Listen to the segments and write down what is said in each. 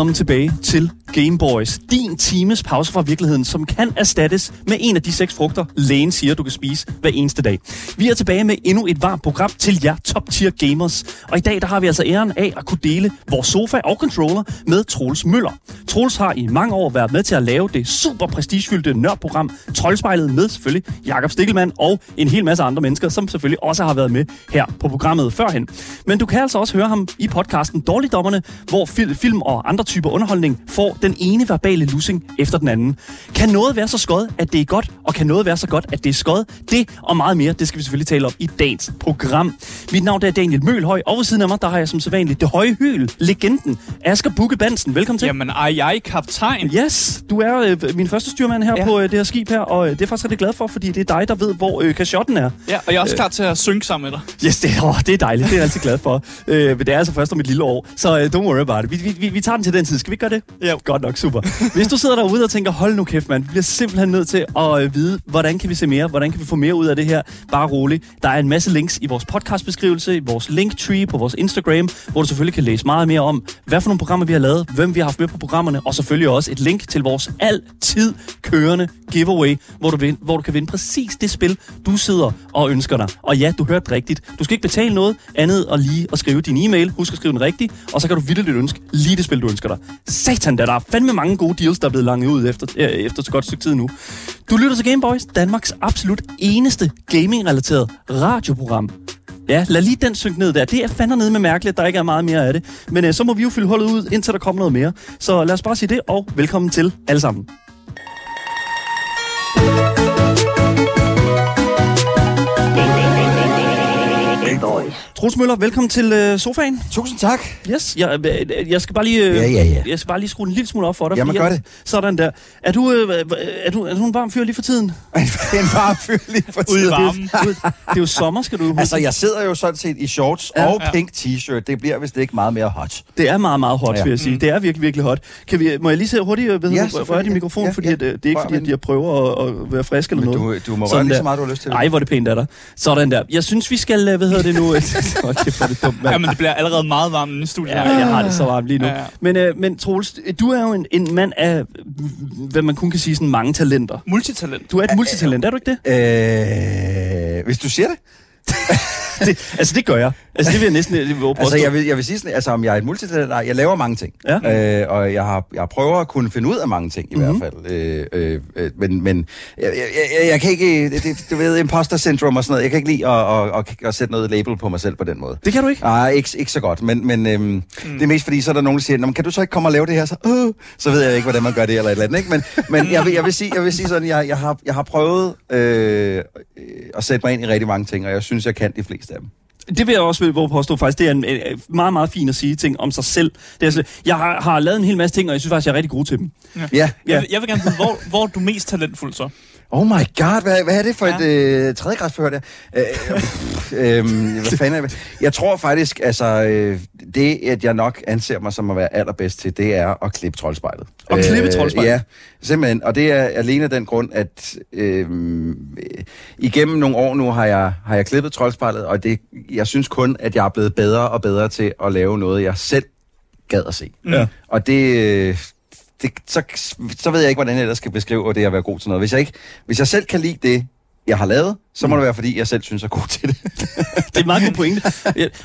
Velkommen tilbage til Game en times pause fra virkeligheden, som kan erstattes med en af de seks frugter, lægen siger, du kan spise hver eneste dag. Vi er tilbage med endnu et varmt program til jer top tier gamers. Og i dag der har vi altså æren af at kunne dele vores sofa og controller med Troels Møller. Troels har i mange år været med til at lave det super prestigefyldte nørdprogram Troldspejlet med selvfølgelig Jakob Stikkelmann og en hel masse andre mennesker, som selvfølgelig også har været med her på programmet førhen. Men du kan altså også høre ham i podcasten Dårligdommerne, hvor film og andre typer underholdning får den ene verbale lussing efter den anden. Kan noget være så skød, at det er godt, og kan noget være så godt, at det er skød? Det og meget mere, det skal vi selvfølgelig tale om i dagens program. Mit navn er Daniel Mølhøj, og ved siden af mig, der har jeg som sædvanligt det høje hyl, legenden, Asger Bukke Bansen. Velkommen til. Jamen, er jeg kaptajn? Yes, du er øh, min første styrmand her ja. På øh, det her skib her, og øh, det er faktisk rigtig glad for, fordi det er dig, der ved, hvor øh, kashotten er. Ja, og jeg er også klar til at synge sammen med dig. Yes, det, åh, det er dejligt. Det er jeg altid glad for. Øh, men det er altså først om et lille år, så øh, don't worry about it. Vi, vi, vi, vi tager den til den tid. Skal vi ikke gøre det? Ja. Godt nok, super. Hvis du sidder derude og tænker, hold nu kæft, mand. Vi bliver simpelthen nødt til at øh, vide, hvordan kan vi se mere? Hvordan kan vi få mere ud af det her? Bare roligt. Der er en masse links i vores podcastbeskrivelse, i vores linktree på vores Instagram, hvor du selvfølgelig kan læse meget mere om, hvad for nogle programmer vi har lavet, hvem vi har haft med på programmerne, og selvfølgelig også et link til vores altid kørende giveaway, hvor du, vind, hvor du kan vinde præcis det spil, du sidder og ønsker dig. Og ja, du hørte rigtigt. Du skal ikke betale noget andet og lige at skrive din e-mail. Husk at skrive den rigtigt, og så kan du vildt ønske lige det spil, du ønsker dig. Satan, da der er fandme mange gode deals, der er blevet langet ud efter, øh, efter så godt stykke tid nu. Du lytter til Game Boys, Danmarks absolut eneste gaming-relateret radioprogram. Ja, lad lige den synke ned der. Det er fandme nede med mærkeligt, at der ikke er meget mere af det. Men øh, så må vi jo fylde hullet ud, indtil der kommer noget mere. Så lad os bare sige det, og velkommen til alle sammen. Troels Møller, velkommen til øh, sofaen. Tusind tak. Yes, jeg, øh, jeg skal bare lige, øh, Ja, ja, ja. jeg skal bare lige skrue en lille smule op for dig. Jamen, gør jeg- det. Sådan der. Er du, øh, er du, er du en varm fyr lige for tiden? en varm fyr lige for Ude i tiden. varmen. Det er, jo- det er jo sommer, skal du huske. Altså, jeg sidder jo sådan set i shorts Ja. og pink t-shirt. Det bliver vist ikke meget mere hot. Det er meget, meget hot, ja. Vil jeg sige. Det er virkelig, virkelig hot. Kan vi, må jeg lige se hurtigt, øh, ved Ja, ja, røre din mikrofon, Ja, fordi ja. at, øh, det er ikke fordi, at jeg prøver at, at være frisk eller Men noget. du, du må Sådan røre lige der. så meget, du har lyst til. Ej, hvor er det pænt af dig. Sådan der. Jeg synes, vi skal, øh, hvad hedder det nu? Hold kæft, hvor det dumt, mand. Jamen, det bliver allerede meget varmt i studiet. Ja, jeg har det så varmt lige nu. Ja. ja. Men, øh, men Troels, du er jo en, en mand af, hvad man kun kan sige, sådan mange talenter. Multitalent. Du er et multitalent, er du ikke det? Øh, hvis du siger det. det? Altså, det gør jeg. Altså, det vil jeg næsten våge Altså, jeg vil, jeg vil sige sådan, altså, om jeg er et multitalent, jeg laver mange ting. Ja. Øh, og jeg, har, jeg prøver at kunne finde ud af mange ting, i Mhm. mm-hmm. hvert fald. Øh, øh, øh, men men jeg, jeg, jeg, jeg kan ikke, det, du ved, imposter syndrome og sådan noget, jeg kan ikke lide at, at, at, at sætte noget label på mig selv på den måde. Det kan du ikke? Nej, ikke, ikke så godt, men, men øhm, mm. det er mest fordi, så er der nogen, der siger, "Nå, men kan du så ikke komme og lave det her? Så, øh, så ved jeg ikke, hvordan man gør det eller et eller andet. Ikke? Men, men jeg, vil, jeg, vil sige, jeg vil sige sådan, jeg, jeg, har, jeg har prøvet øh, øh, at sætte mig ind i rigtig mange ting, og jeg synes, jeg kan de fleste af dem. Det vil jeg også vil påstå faktisk. Det er en, en, en meget, meget fin at sige ting om sig selv. Det er, altså, jeg har, har lavet en hel masse ting, og jeg synes faktisk, jeg er rigtig god til dem. Ja. Jeg, Ja. vil- jeg vil gerne vide, hvor, hvor er du mest talentfuld så? Oh my god, hvad, hvad er det for Ja. et øh, tredjegradsforhør der? Øh, øh, hvad fanden er det? Jeg tror faktisk, altså, øh, det at jeg nok anser mig som at være allerbedst til, det er at klippe troldspejlet. At klippe troldspejlet? Ja, simpelthen. Og det er alene af den grund, at øh, igennem nogle år nu har jeg, har jeg klippet troldspejlet, og det, jeg synes kun, at jeg er blevet bedre og bedre til at lave noget, jeg selv gad at se. Ja. Og det, øh, det så, så ved jeg ikke, hvordan jeg ellers skal beskrive det at være god til noget. Hvis jeg, ikke, hvis jeg selv kan lide det, jeg har lavet, så må det være, fordi jeg selv synes, jeg er god til det. Det er en meget god pointe.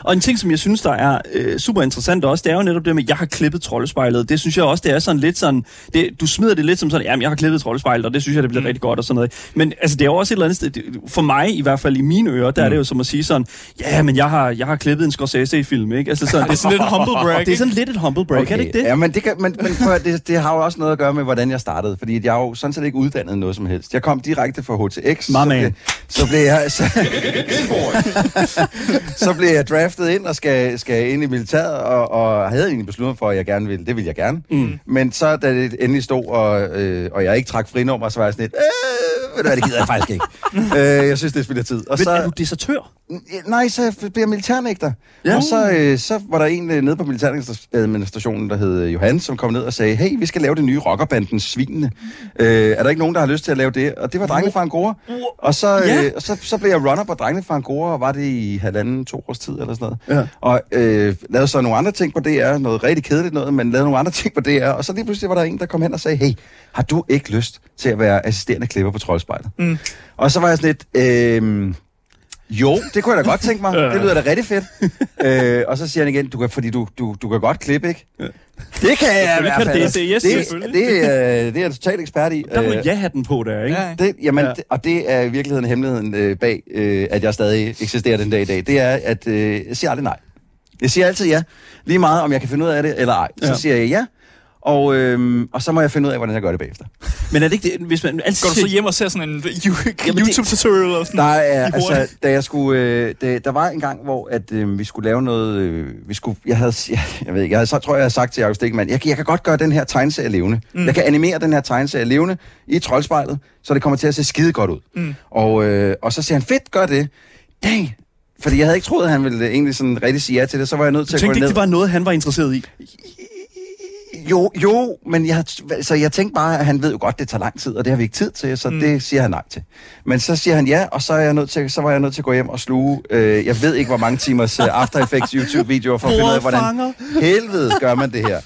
Og en ting, som jeg synes, der er øh, super interessant også, det er jo netop det med, at jeg har klippet troldespejlet. Det synes jeg også, det er sådan lidt sådan... Det, du smider det lidt som sådan, jamen jeg har klippet troldespejlet, og det synes jeg, det bliver mm. rigtig godt og sådan noget. Men altså, det er jo også et eller andet sted, det- for mig i hvert fald i mine ører, der mm. er det jo som at sige sådan, ja, men jeg har, jeg har klippet en Scorsese-film, ikke? Altså sådan, Det er sådan lidt humble brag, Det er sådan lidt et humble break, okay. er det ikke det? Ja, men, det, kan, men, men prøv, det, det har jo også noget at gøre med, hvordan jeg startede. Fordi jeg er jo sådan set ikke uddannet noget som helst. Jeg kom direkte fra HTX. Så, man. så blev jeg... Så, så blev jeg draftet ind og skal, skal ind i militæret, og, og havde egentlig besluttet for, at jeg gerne ville. Det ville jeg gerne. Mm. Men så, da det endelig stod, og, øh, og jeg ikke trak frinummer, så var jeg sådan lidt, øh, ved du hvad, det gider jeg faktisk ikke. øh, jeg synes, det spiller tid. Og Men er du desertør? Nej, så bliver jeg militærnægter. Ja. Og så, øh, så var der en øh, nede på militæradministrationen, der hed øh, Johan, som kom ned og sagde, hey, vi skal lave det nye rockerbanden Svinene. Øh, er der ikke nogen, der har lyst til at lave det? Og det var drengene fra Angora. Og så, øh, Ja. og så, så blev jeg runner på drengene fra Angora, og var det i halvanden, to års tid eller sådan noget. Ja. Og øh, lavede så nogle andre ting på DR, noget rigtig kedeligt noget, men lavede nogle andre ting på DR. Og så lige pludselig var der en, der kom hen og sagde, hey, har du ikke lyst til at være assisterende klipper på Troldspejlet? Mm. Og så var jeg sådan lidt, øh, jo, det kunne jeg da godt tænke mig. Det lyder da rigtig fedt. øh, og så siger han igen, du kan, fordi du, du, du kan godt klippe, ikke? Ja. Det kan jeg i hvert fald. det. Det yes, det, selvfølgelig. det, er, det er jeg totalt ekspert i. Der var Øh, ja-hatten på der, ikke? Ja, det, jamen, Ja. ja. og det er i virkeligheden hemmeligheden øh, bag, øh, at jeg stadig eksisterer den dag i dag. Det er, at øh, jeg siger aldrig nej. Jeg siger altid ja. Lige meget, om jeg kan finde ud af det eller ej. Så ja. siger jeg ja. Og, øhm, og så må jeg finde ud af, hvordan jeg gør det bagefter. Men er det ikke det, hvis man altid Går du så hjem og ser sådan en YouTube-tutorial eller sådan Der er, altså, da jeg skulle, øh, da, der var en gang, hvor at, øh, vi skulle lave noget, øh, vi skulle, jeg havde, jeg, jeg ved ikke, jeg havde, så tror jeg, jeg havde sagt til Jacob Stikman, jeg, kan- jeg kan godt gøre den her tegneserie levende. Mm. Jeg kan animere den her tegneserie levende i troldspejlet, så det kommer til at se skide godt ud. Mm. Og, øh, og så siger han, fedt, gør det. Dang, fordi jeg havde ikke troet, at han ville egentlig sådan rigtig sige ja til det, så var jeg nødt til Du at gå tænkte ikke, ned. det var noget, han var interesseret i? Jo, jo, men jeg, så jeg tænkte bare, at han ved jo godt, det tager lang tid, og det har vi ikke tid til, så mm. det siger han nej til. Men så siger han ja, og så, er jeg nødt til, så var jeg nødt til at gå hjem og sluge, øh, jeg ved ikke, hvor mange timers uh, After Effects YouTube-videoer for at finde ud af, hvordan helvede gør man det her.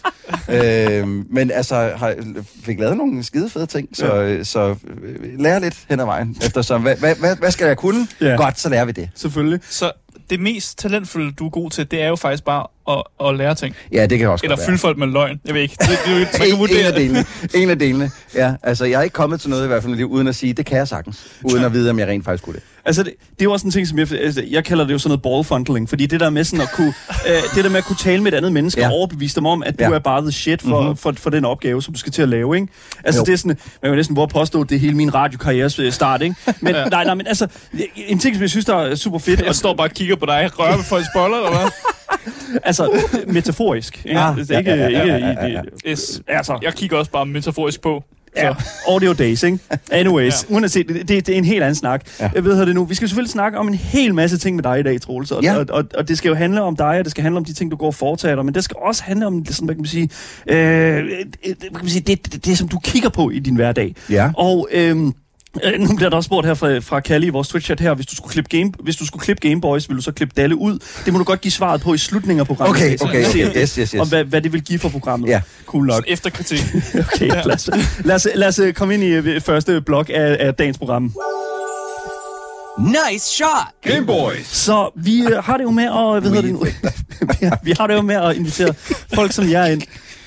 øh, men altså, har, fik lavet nogle skide fede ting, så, ja. så øh, lærer lidt hen ad vejen. Eftersom, hvad, hvad, hvad, hvad skal jeg kunne? Ja. Godt, så lærer vi det. Selvfølgelig. Så det mest talentfulde, du er god til, det er jo faktisk bare at, at lære ting. Ja, det kan også Eller fylde folk med løgn. Jeg ved ikke. Det, det, det, man kan en, en vurdere af delene. En af delene. Ja, altså, jeg er ikke kommet til noget i hvert fald uden at sige, det kan jeg sagtens. Uden at vide, om jeg rent faktisk kunne det. Altså, det, det er jo også en ting, som jeg, altså, jeg kalder det jo sådan noget ballfundling, fordi det der med sådan at kunne, øh, det der med at kunne tale med et andet menneske ja. Og overbevise dem om, at du Ja. er bare the shit for, mm-hmm. Mhm. for, for den opgave, som du skal til at lave, ikke? Altså, Jo. det er sådan, man kan næsten hvor påstå, at det er hele min radiokarrieres øh, start, ikke? Men, ja. nej, nej, men altså, en ting, som jeg synes, der er super fedt, Jeg står bare og kigger på dig. Rører ved folks boller, eller hvad? altså, metaforisk, ikke? Ah, ikke, ja, ja, ja, ikke, ja, ja, ja. Yes. altså, Jeg kigger også bare metaforisk på. Ja, Så. audio days, ikke? Anyways, Ja. uanset, det, det, det er en helt anden snak. Ja. Jeg ved det nu. Vi skal selvfølgelig snakke om en hel masse ting med dig i dag, Troels. Og, Ja. og, og, og det skal jo handle om dig, og det skal handle om de ting, du går og foretager dig, men det skal også handle om, sådan, hvad kan man sige, øh, det, kan man sige det, det, det, som du kigger på i din hverdag. Ja. Og... Øh, Øh, Nu bliver der også spurgt her fra, fra Kalle i vores Twitch-chat her, hvis du skulle klippe Game, hvis du skulle klippe Game Boys, vil du så klippe Dalle ud? Det må du godt give svaret på i slutningen af programmet. Okay, okay, ser, okay. Yes, yes, yes. Om hvad, hvad det vil give for programmet. Ja. Cool nok. Efter kritik. Okay, lad os, lad, os, lad os øh, komme ind i øh, første blok af, af dagens program. Nice shot! Game Boys. Så vi øh, har det jo med at, hvad hedder det nu? vi, har, vi har det jo med at invitere folk som jer ind.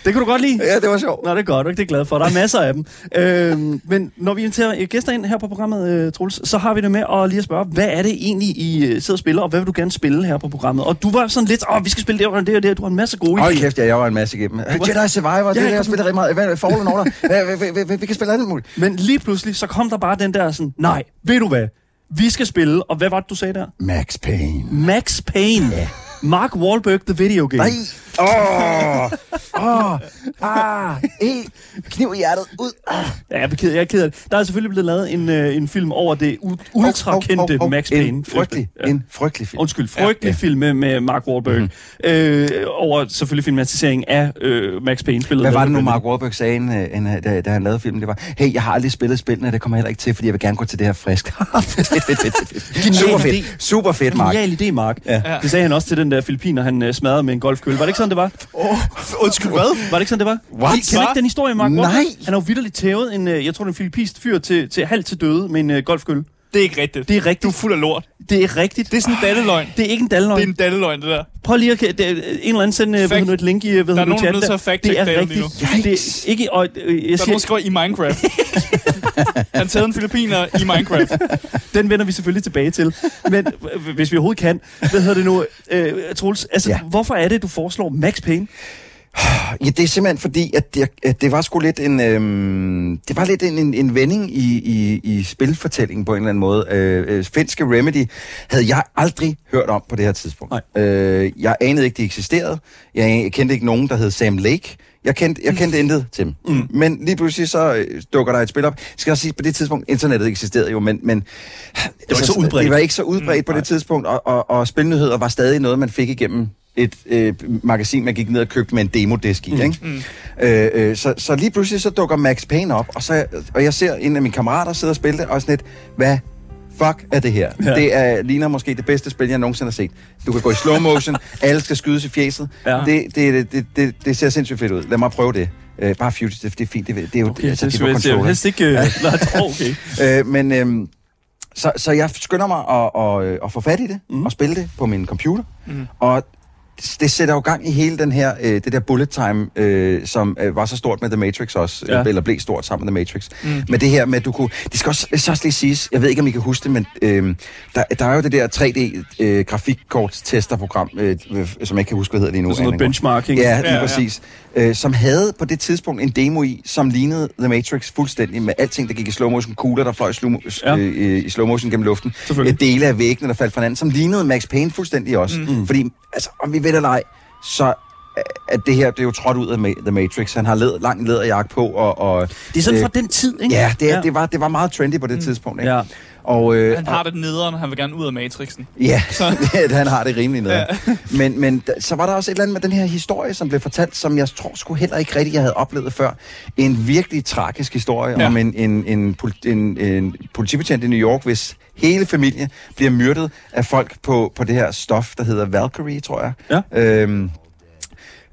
Det kan du godt lide? Ja, det var sjovt. Nå, det er godt, ikke? det er glad for. Der er masser af dem. Øhm, men når vi inviterer gæster ind her på programmet, øh, Troels, så har vi det med at lige at spørge, hvad er det egentlig, I øh, sidder og spiller, og hvad vil du gerne spille her på programmet? Og du var sådan lidt, åh, vi skal spille det og det og det, du har en masse gode Hold idéer. kæft, ja, jeg var en masse igennem. Uh, Jedi Survivor, det Ja, er jeg spiller rigtig meget. Hvad, Fallen Order, vi kan spille alt muligt. Men lige pludselig, så kom der bare den der sådan, nej, ved du hvad? Vi skal spille, og hvad var det, du sagde der? Max Payne. Max Payne. Mark Wahlberg, The Video Game. Nej. Åh. Åh. Ah. E. Kniv i hjertet. Ud. Ah. Ja, jeg er ked, jeg er ked af det. Der er selvfølgelig blevet lavet en, øh, en film over det u- ultra kendte Max Payne. En frygtelig, Ja. en frygtelig film. Undskyld, frygtelig ja, film med, med Mark Wahlberg. Mm-hmm. Øh, over selvfølgelig filmatisering af øh, Max Payne. Spillet Hvad var det nu, Mark Wahlberg sagde, en, en, da, da han lavede filmen? Det var, hey, jeg har aldrig spillet spillene, det kommer jeg heller ikke til, fordi jeg vil gerne gå til det her frisk. fedt, fedt, fedt, fedt, Super fedt. Super fedt, Mark. Genial idé, Mark. Ja. Det sagde han også til den der filipiner, han øh, smadrede med en golfkølle. Var det ikke sådan, det var? Oh, undskyld, hvad? Var det ikke sådan, det var? What? I ikke den historie, Mark Nej. Han har jo vidderligt tævet en, øh, jeg tror, det er en filippinsk fyr til, til halvt til døde med en øh, golfkølle. Det er ikke rigtigt. Det er rigtigt. Du er fuld af lort. Det er rigtigt. Det er sådan en dalleløgn. Det er ikke en dalleløgn. Det er en dalleløgn, det der. Prøv lige at... Det, er- en eller anden sende øh, hvad Fact. nu, et link i... øh, Hvad Der er nogen, der er chat nødt til der. at fact Det er rigtigt. Det er ikke... Og, øh, jeg Der er siger, nogen, der skriver i Minecraft. Han taget en filipiner i Minecraft. Den vender vi selvfølgelig tilbage til. Men øh, hvis vi overhovedet kan, hvad hedder det nu, øh, Troels? Altså. Ja. hvorfor er det, du foreslår Max Payne? Ja, det er simpelthen fordi, at det, at det var sgu lidt en, øhm, det var lidt en, en, en vending i, i, i spilfortællingen på en eller anden måde. Øh, øh, finske Remedy havde jeg aldrig hørt om på det her tidspunkt. Nej. Øh, jeg anede ikke, de eksisterede. Jeg kendte ikke nogen, der hed Sam Lake. Jeg kendte, jeg kendte intet til dem. Mm. Men lige pludselig så øh, dukker der et spil op. Jeg skal også sige, på det tidspunkt, internettet eksisterede jo, men, men det var ikke så udbredt. Det var ikke så udbredt mm, på det tidspunkt, og, og, og spilnyheder var stadig noget, man fik igennem et øh, magasin, man gik ned og købte med en demodisk i. Mm. Ikke? Mm. Øh, øh, så, så lige pludselig så dukker Max Payne op, og, så, og jeg ser en af mine kammerater sidde og spille det, og sådan lidt, hvad fuck er det her? Ja. Det er, ligner måske det bedste spil, jeg nogensinde har set. Du kan gå i slow motion, alle skal skydes i fæset. Ja. Det, det, det, det, det ser sindssygt fedt ud. Lad mig prøve det. Uh, bare Fugitive, det er fint. Det, det er jo okay, altså, det, det, det, det er helst ikke... Ja. okay. uh, men... Um, så, så jeg skynder mig at, at, at få fat i det, mm. og spille det på min computer. Mm. Og det sætter jo gang i hele den her, øh, det der bullet time, øh, som øh, var så stort med The Matrix også, ja. øh, eller blev stort sammen med The Matrix. Mm. Men det her med, at du kunne, det skal også, så også lige siges, jeg ved ikke, om I kan huske det, men øh, der, der er jo det der 3D øh, grafikkortstesterprogram, øh, som jeg ikke kan huske, hvad hedder lige nu. Sådan noget benchmarking. Ja, lige ja, præcis. Ja. Øh, som havde på det tidspunkt en demo i, som lignede The Matrix fuldstændig, med alting, der gik i slow motion, kugler, der fløj i slow, ja. øh, i slow motion gennem luften, dele af væggene, der faldt fra hinanden, som lignede Max Payne fuldstændig også. Mm. Fordi, altså, om vi ved det eller ej, så at det her, det er jo trådt ud af The Matrix. Han har led, lang læderjagt på, og... og det er sådan øh, fra den tid, ikke? Ja, det, er, ja. det, var, det var meget trendy på det mm. tidspunkt, ikke? Ja. Og, øh, han har det nederen, han vil gerne ud af Matrixen. Ja, så. han har det rimelig nederen. Ja. men, men så var der også et eller andet med den her historie, som blev fortalt, som jeg tror sgu heller ikke rigtigt, jeg havde oplevet før. En virkelig tragisk historie ja. om en, en, en, en, en politibetjent i New York, hvis hele familie bliver myrdet af folk på, på det her stof, der hedder Valkyrie, tror jeg. Ja. Øhm,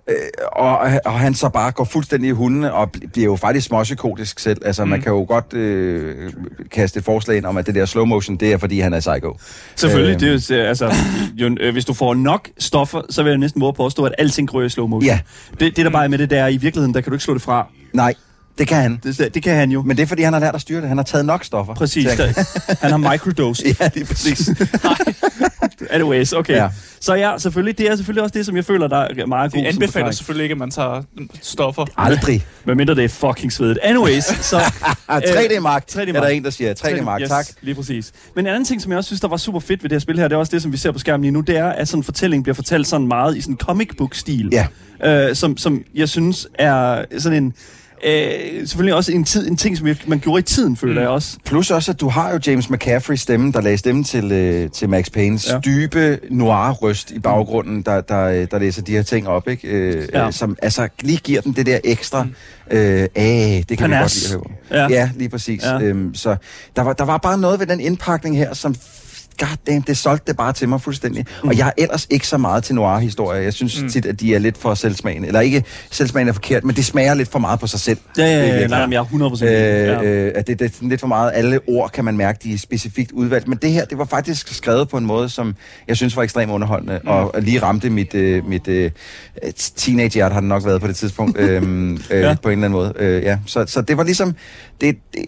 Øh, og, og han så bare går fuldstændig i hundene og bliver jo faktisk småpsykotisk selv. Altså, mm. man kan jo godt øh, kaste et forslag ind om, at det der slow motion, det er, fordi han er psycho. Selvfølgelig. Øh, det er, altså, jo, øh, hvis du får nok stoffer, så vil jeg næsten våge påstå, at alting grører i slow motion. Ja. Det, det der bare er med det der, i virkeligheden, der kan du ikke slå det fra. Nej, det kan han. Det, det kan han jo. Men det er, fordi han har lært at styre det. Han har taget nok stoffer. Præcis. han har microdose. ja, det er præcis. Anyways, okay. Ja. Så ja, selvfølgelig, det er selvfølgelig også det, som jeg føler, der er meget god Det anbefaler selvfølgelig ikke, at man tager stoffer. Aldrig. Hvad mindre det er fucking svedigt. Anyways, så... 3D-mark, 3D er der en, der siger. 3D-mark, yes, tak. lige præcis. Men en anden ting, som jeg også synes, der var super fedt ved det her spil her, det er også det, som vi ser på skærmen lige nu, det er, at sådan en fortælling bliver fortalt sådan meget i sådan comic book-stil. Ja. Øh, som, som jeg synes er sådan en Øh, selvfølgelig også en, tid, en ting, som man gjorde i tiden, føler mm. jeg også. Plus også, at du har jo James McCaffrey stemme, der lagde stemme til, øh, til Max Paynes ja. dybe noir-røst i baggrunden, der, der, der læser de her ting op, ikke? Øh, ja. øh, som altså lige giver den det der ekstra... Mm. Øh, ah, det kan vi godt lide at høre. Ja. ja, lige præcis. Ja. Øhm, så der var, der var bare noget ved den indpakning her, som damn, det solgte det bare til mig fuldstændig. Mm. Og jeg er ellers ikke så meget til noir-historier. Jeg synes mm. tit, at de er lidt for selvsmagende. Eller ikke selvsmagende er forkert, men det smager lidt for meget på sig selv. Ja, ja, ja, nej, jeg er 100% øh, øh, at det, det er lidt for meget. Alle ord kan man mærke, de er specifikt udvalgt. Men det her, det var faktisk skrevet på en måde, som jeg synes var ekstremt underholdende. Mm. Og lige ramte mit, øh, mit øh, teenage-hjert, har det nok været på det tidspunkt. øh, øh, ja. På en eller anden måde. Øh, ja. så, så det var ligesom... Det, det,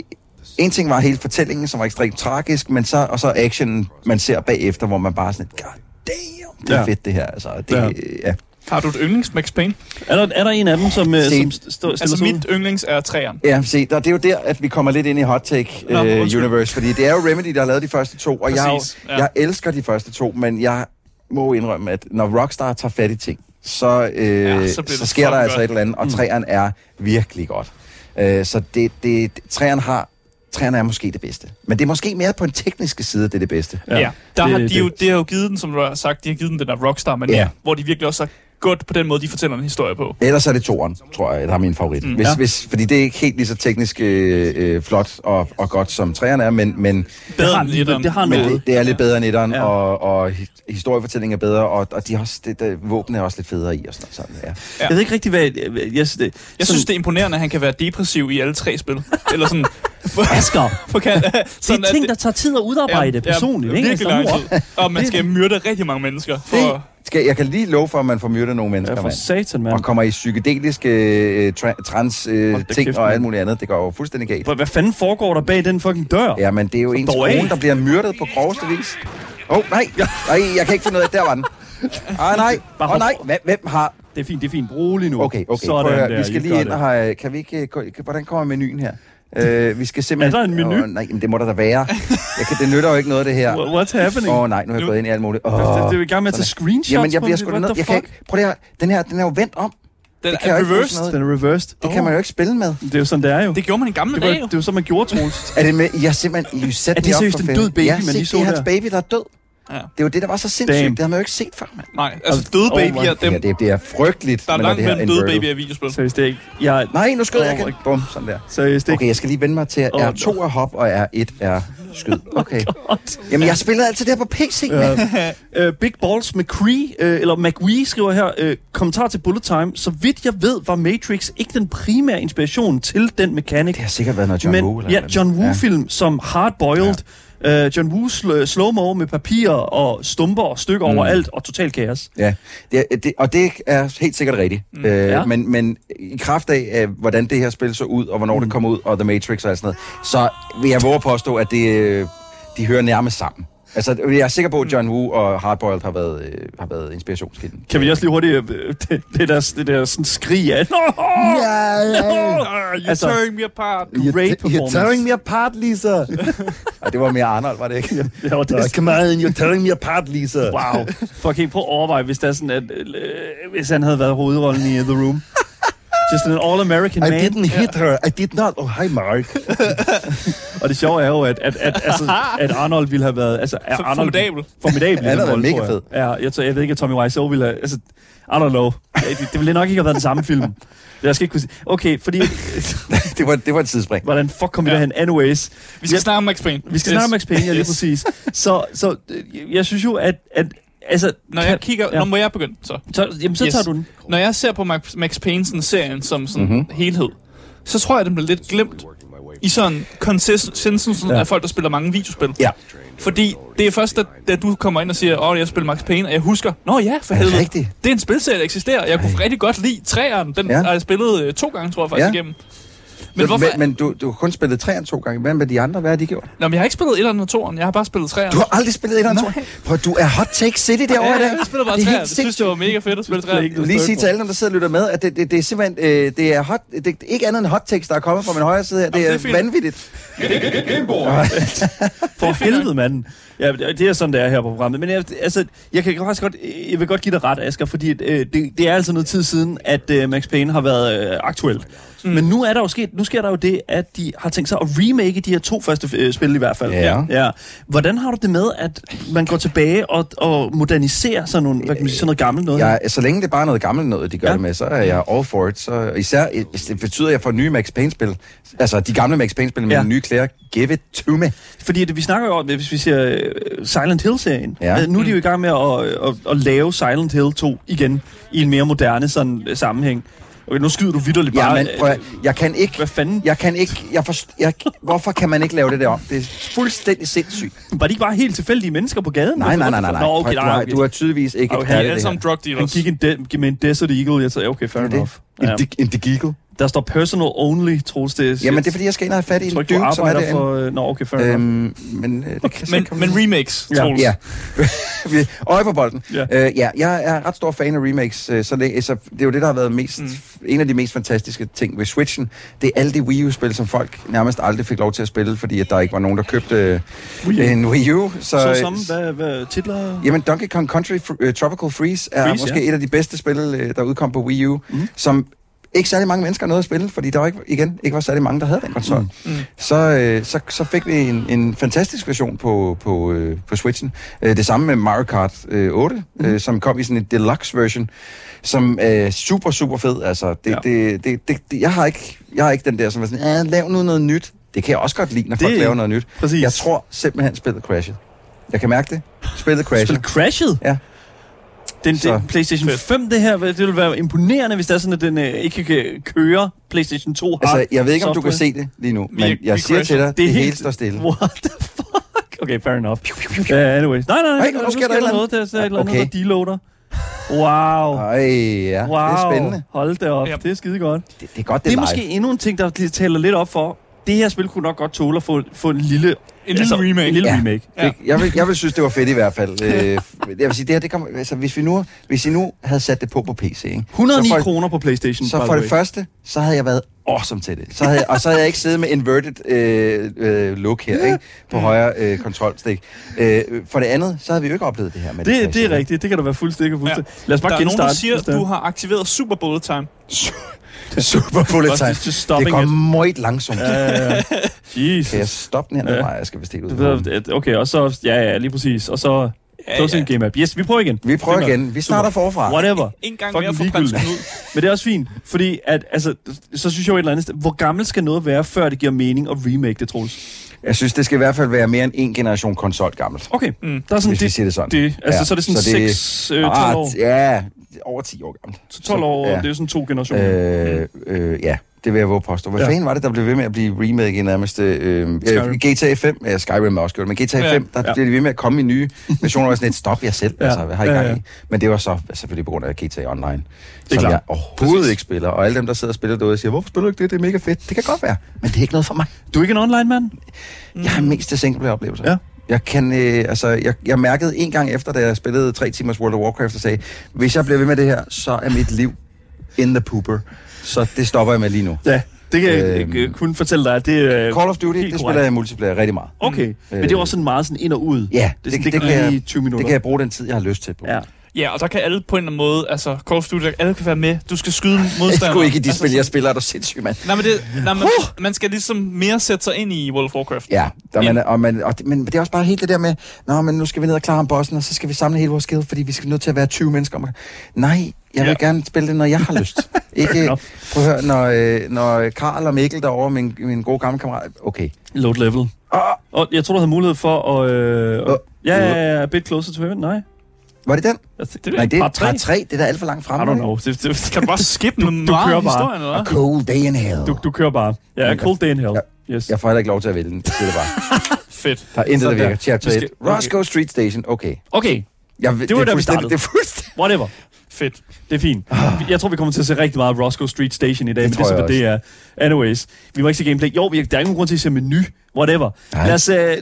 en ting var hele fortællingen, som var ekstremt tragisk, men så, og så actionen, man ser bagefter, hvor man bare sådan, god damn, det er ja. fedt det her. Altså, det, ja. ja. Har du et yndlings Max Payne? Er der, er der en af dem, som, øh, se, som stå, Altså mit yndlings er træeren. Ja, se, der, det er jo der, at vi kommer lidt ind i Hot Take Nå, uh, Universe, fordi det er jo Remedy, der har lavet de første to, og jeg, ja. jeg elsker de første to, men jeg må indrømme, at når Rockstar tager fat i ting, så, øh, ja, så, så sker der altså godt. et eller andet, og mm. træeren er virkelig godt. Uh, så det, det, træeren har træerne er måske det bedste. Men det er måske mere på en tekniske side, det er det bedste. Ja, ja. der det, har de, det, jo, de har jo givet den, som du har sagt, de har givet den den der rockstar men ja. hvor de virkelig også har godt på den måde, de fortæller en historie på. Ellers er det toren, tror jeg, der er min favorit. Mm. Hvis, ja. hvis, fordi det er ikke helt lige så teknisk øh, øh flot og, og godt, som træerne er, men, men, bedre end det, det, har men det, det er lidt bedre end etteren, ja. og, og historiefortællingen er bedre, og, og de har også, det, det, våben er også lidt federe i. Og sådan, sådan, ja. Ja. Jeg ved ikke rigtig, hvad... Jeg, jeg, jeg, det, jeg synes, det er imponerende, at han kan være depressiv i alle tre spil. Eller sådan... Asger. For kan, sådan, det er ting, der tager tid at udarbejde ja, personligt. Ja, ikke? Virkelig lang tid. Og man skal myrde rigtig mange mennesker. For... Det, skal, jeg kan lige love for, at man får myrdet nogle mennesker, ja, for satan, mand. Og kommer i psykedeliske øh, tra- trans øh, ting kæft, og alt muligt andet. Det går jo fuldstændig galt. Hvad fanden foregår der bag den fucking dør? Ja, men det er jo en kone, der bliver myrdet på groveste vis. Åh, oh, nej. nej, jeg kan ikke finde ud af, der var den. Ah, nej. Åh, oh, nej. Hvem, hvem har... Det er fint, det er fint. Rolig nu. Okay, okay. Sådan der, vi skal lige ind og have... Kan vi ikke... Hvordan kommer menuen her? Uh, vi skal simpelthen... Er der en menu? Oh, nej, men det må der da være. Jeg kan, det nytter jo ikke noget, det her. What's happening? Åh oh, nej, nu har jeg gået ind i alt muligt. Oh, det, det er i gang med at tage screenshots. Jamen, jeg bliver sgu nødt... Jeg kan ikke... Prøv det her. Den her, den er jo vendt om. Den Det kan er reversed. Den er reversed. Det kan man jo ikke spille med. Det er jo sådan, det er jo. Det gjorde man i gamle Det var, dage. jo. det var sådan, man gjorde, Troels. Er det med, jeg simpelthen, set Er det seriøst for en død baby, ja, man lige så det er hans der? baby, der er død. Ja. Det er jo det, der var så sindssygt. Damn. Det har man jo ikke set før, mand. Nej, altså døde Oh babyer, my- dem, Ja, det, det er frygteligt. der er med langt mellem døde babyer i videospil. Seriøst, det er ikke... Jeg, Nej, nu skød jeg Oh igen. my- Bum, sådan der. seriøst, det Okay, jeg skal lige vende mig til, at Åh, R2 er hop, og R1 er skyd. Okay. Jamen, jeg spillede altid det her på PC, mand. Uh, Big Balls McCree, uh, eller McWee skriver her, uh, kommentar til Bullet Time. Så vidt jeg ved, var Matrix ikke den primære inspiration til den mekanik. Det har sikkert været noget John men, Woo. eller ja. John Woo-film som Hardboiled. Ja. Uh, John Woo sl- slow-mo med papir og stumper og stykker mm. overalt og total kaos. Ja, det, er- det, og det er helt sikkert rigtigt. Mm. Øh, Ja. men, men i kraft af, uh, hvordan det her spil så ud, og hvornår mm. det kom ud, og The Matrix og sådan noget, så vil jeg våge at påstå, at det, øh, de hører nærmest sammen. Altså, jeg er sikker på, at John Woo og Hardboiled har været, øh, har været inspirationskilden. Kan vi også lige hurtigt... øh, Det, det, der, det der sådan skrig af... No! Ja, Ah, you're Altså- tearing me apart. Great performance. me apart, Lisa. Ej, det var mere Arnold, var det ikke? Det var det. come on, you're tearing me apart, Lisa. Wow. Fuck, okay, prøv at overveje, hvis, der er sådan, at, øh, hvis han havde været hovedrollen i The Room. Just an all-American man. hit her. I did not. Oh, hi, Mark. Og det sjove er jo, at, at, at, altså, at Arnold ville have været... Altså, er Arnold, formidabel. Formidabel. i Han rolle, mega jeg. Ja, jeg, tror, jeg ved ikke, at Tommy Wiseau ville have... Altså, I don't know. Det, det ville nok ikke have været den samme film. Jeg skal ikke kunne sige... Okay, fordi... det, var, det var et tidsspring. Hvordan fuck kom vi Ja. derhen? Anyways. Vi skal snakke om Max Payne. Vi skal snakke om Max Payne, ja, lige Yes. præcis. Så, så øh, jeg synes jo, at... at altså, Når jeg kigger... Ja. Nu må jeg begynde, så. så, jamen, så Yes. tager du den. Når jeg ser på Max, Max Payne sådan serien som sådan Mhm. mm-hmm. helhed, så tror jeg, den bliver lidt glemt i sådan konsensusen Ja. af folk, der spiller mange videospil. Ja. Fordi det er først, da, da du kommer ind og siger, åh, jeg spiller Max Payne, og jeg husker, nå ja, for det helvede, rigtigt? det er en spilserie, der eksisterer. Jeg kunne rigtig godt lide træeren. Den Ja. har jeg spillet øh, to gange, tror jeg faktisk, ja. igennem. Men hvorfor? Men, men du, du har kun spillet træerne to gange. Hvad med de andre? Hvad har de gjort? Nå, men jeg har ikke spillet 1'eren og 2'eren. Jeg har bare spillet 3'eren. Du har aldrig spillet et eller andet Prøv, du er hot take city derovre i ja, dag. jeg spiller bare Det er 3'eren. helt Jeg synes, det var mega fedt at spille 3'eren. Ikke Jeg vil lige sige til alle, dem, der sidder og lytter med, at det, det, det er simpelthen øh, det er hot, det, det er ikke andet end hot takes, der er kommet fra min højre side her. Det, Jamen, det er, er vanvittigt. For helvede, manden. Ja, det er sådan, det er her på programmet. Men jeg, altså, jeg kan faktisk godt, jeg vil godt give dig ret, Asger, fordi øh, det, det er altså noget tid siden, at øh, Max Payne har været øh, aktuel. Mm. Men nu er der jo sket, nu sker der jo det, at de har tænkt sig at remake de her to første øh, spil i hvert fald. Ja. ja. Hvordan har du det med, at man går tilbage og, og moderniserer sådan, nogle, hvad kan man sige, sådan noget gammelt noget? Jeg, så længe det er bare noget gammelt noget, de gør Ja. ja. det med, så er jeg all for it. Så især hvis det betyder, at jeg får nye Max Payne-spil. Altså de gamle Max Payne-spil med Ja. ja. nye klæder. Give it to me. Fordi det, vi snakker jo om, hvis vi siger øh, Silent Hill-serien. Ja. Øh, Nu er de jo i gang med at, at, at lave Silent Hill 2 igen i en mere moderne sådan, øh, sammenhæng. Okay, nu skyder du vidderligt bare. Ja, men prøv, jeg kan ikke... Hvad fanden? Jeg kan ikke... Jeg forst, jeg, hvorfor kan man ikke lave det der om? Det er fuldstændig sindssygt. Var de ikke bare helt tilfældige mennesker på gaden? Nej, nej, nej, nej. nej. Nå, okay, Prøv, du, nej, har, okay. du har tydeligvis ikke Okay, er okay, alle det her. sammen drug Han gik en de- med en Desert Eagle. Jeg sagde, okay, fair Det er enough. det. Ja. En, dig- en digigel. Der står personal only, troels det. Jamen, det er fordi, jeg skal ind og have fat i en dude, som er derinde. for... øh, Nå, okay, fair. Øhm, men øh, det kan Men, men remakes, Ja. Troels. Ja. Vi- Øje på bolden. Ja. Ja. Øh, ja, jeg er ret stor fan af remakes, øh, så, det, så det er jo det, der har været mest, Mm. en af de mest fantastiske ting ved Switchen. Det er alle de Wii U-spil, som folk nærmest aldrig fik lov til at spille, fordi at der ikke var nogen, der købte Wii en Wii U. Så, Så som, hvad, hvad titler? Jamen, Donkey Kong Country uh, Tropical Freeze er Freeze, måske ja. ja. et af de bedste spil, der udkom på Wii U, mm. som ikke særlig mange mennesker nåede at spille, fordi der var ikke, igen ikke var særlig mange, der havde den konsol. Mm. Mm. Så, øh, så, så fik vi en, en fantastisk version på, på, øh, på Switchen. Øh, det samme med Mario Kart øh, 8, mm. øh, som kom i sådan en deluxe version, som er super, super fed. Altså, det, Ja. det, det, det, det, jeg, har ikke, jeg har ikke den der, som er sådan, ah, lav nu noget nyt. Det kan jeg også godt lide, når Det- folk laver noget nyt. Præcis. Jeg tror simpelthen, spillet crashet. Jeg kan mærke det. Spillet crashet. Spil crashed? Ja. Den, Så- den PlayStation Fedt. 5, det her, det vil være imponerende, hvis det er sådan, at den øh, ikke kan køre PlayStation 2 hard Altså, jeg ved ikke, om du kan se det lige nu, men vi jeg siger crasher. til dig, Det er det, helt- hele står stille. What the fuck? Okay, fair enough. Uh, anyways. Nej, nej, nej. Ej, nu sker der noget. Der, der er et eller andet, Okay. der deloader. Wow. Ej, ja, wow. det er spændende. Hold det op. Ja. Det er skide godt. Det, det er godt, Det det er er måske live. endnu en ting, der taler lidt op for. Det her spil kunne nok godt tåle at få, få en lille En lille remake. En lille Ja. remake. Ja. Det, jeg, vil, jeg vil synes, det var fedt i hvert fald. Øh, jeg vil sige, det her, det kommer, altså, hvis, vi nu, hvis I nu havde sat det på på PC, ikke? 109 så for, kroner på PlayStation, Så for det første, så havde jeg været awesome til det. Så havde jeg, og så havde jeg ikke siddet med inverted øh, øh, look her, ikke? På højre øh, kontrolstik. Øh, for det andet, så havde vi jo ikke oplevet det her med Det, det Classic, er rigtigt. Det kan du være fuldstændig fuldstændig. Ja. Lad os bare Der er nogen, genstarte. der siger, at det du har aktiveret Super Bullet Time. Super bullet time. just Det går meget langsomt. Ja, ja, ja. Jesus. Kan jeg stoppe den her? Ja. Ja. Nej, jeg skal vist ikke ud. Okay, og så... Ja, ja, lige præcis. Og så... Closing ja. game app. Yes, vi prøver igen. Vi prøver er igen. Vi starter Super. forfra. Whatever. En gang Fucking mere for. Knud. Men det er også fint, fordi at, altså, så synes jeg jo et eller andet sted, hvor gammel skal noget være, før det giver mening at remake det, Troels? Jeg synes, det skal i hvert fald være mere end en generation konsol gammelt. Okay, mm. der er sådan Hvis vi det, siger det sådan. det, altså Ja, så er det sådan så det- 6, øh, 12 Ah, år. Ja, over 10 år gammelt. Så 12 år, ja. det er sådan to generationer. Øh, øh, ja, det vil jeg våge påstå. Hvad Ja. fanden var det, der blev ved med at blive remake i nærmest... Øh, Skyrim. øh, GTA 5, ja, Skyrim er også gjort, men GTA Ja. 5, der Ja. blev de ved med at komme i nye versioner, og sådan et stop jer selv, Ja. altså, hvad har I gang ja. i? Men det var så selvfølgelig på grund af GTA Online, er som klart. jeg overhovedet ikke spiller. Og alle dem, der sidder og spiller derude, siger, hvorfor spiller du ikke det? Det er mega fedt. Det kan godt være, men det er ikke noget for mig. Du er ikke en online-mand? Jeg har mest til singleplayer-oplevelser. Ja. Jeg, kan, øh, altså, jeg, jeg mærkede en gang efter, da jeg spillede tre timers World of Warcraft, og sagde, hvis jeg bliver ved med det her, så er mit liv in the pooper. Så det stopper jeg med lige nu. Ja, det kan jeg Øhm. øh, kun fortælle dig, at det er... Call of Duty, det korrekt. spiller jeg multiplayer rigtig meget. Okay, mm. men det er også sådan meget sådan ind og ud. Ja, det, er det, det, det, kan jeg, 20 minutter. det kan jeg bruge den tid, jeg har lyst til på. Ja. Ja, og der kan alle på en eller anden måde, altså Call of Duty, alle kan være med. Du skal skyde Jeg modstandere. skulle ikke i de altså, spil, jeg spiller, er du sindssyg, mand. Nej, men, det, nej, man, man skal ligesom mere sætte sig ind i World of Warcraft. Ja, der, man, og man, og det, men det er også bare helt det der med, Nå, men nu skal vi ned og klare bossen, og så skal vi samle hele vores skill, fordi vi skal nødt til at være 20 mennesker. Nej, jeg vil Ja. gerne spille det, når jeg har lyst. ikke, prøv at høre, når, øh, når Karl og Mikkel derovre, min, min gode gamle kammerat, okay. Load level. Ah, Og jeg tror, du havde mulighed for at... Øh, Åh. ja, ja, ja, a bit closer to heaven. Nej. var det den? Altså, Det, Nej, det er part 3, det er da alt for langt I fremme. don't ikke? know. Det, det, kan du bare skippe du meget kører bare. historien, eller A cold day in hell. du, du kører bare. Ja, Jeg- cold day in hell. Yes. Jeg får heller ikke lov til at vælge den, det siger det bare. Fedt. Der er intet, der virker. Chapter Vi skal- 1. Roscoe Street Station, okay. Okay, Jeg, Det var er der, vi startede. Det er fuldstændig... whatever. Fedt. Det er fint. Jeg tror, vi kommer til at se rigtig meget Roscoe Street Station i dag, Det men det er så, hvad det er. Anyways, vi må ikke se gameplay. Jo, der er ikke nogen grund til at se menu. Whatever. Nej. Lad os... Øh, øh,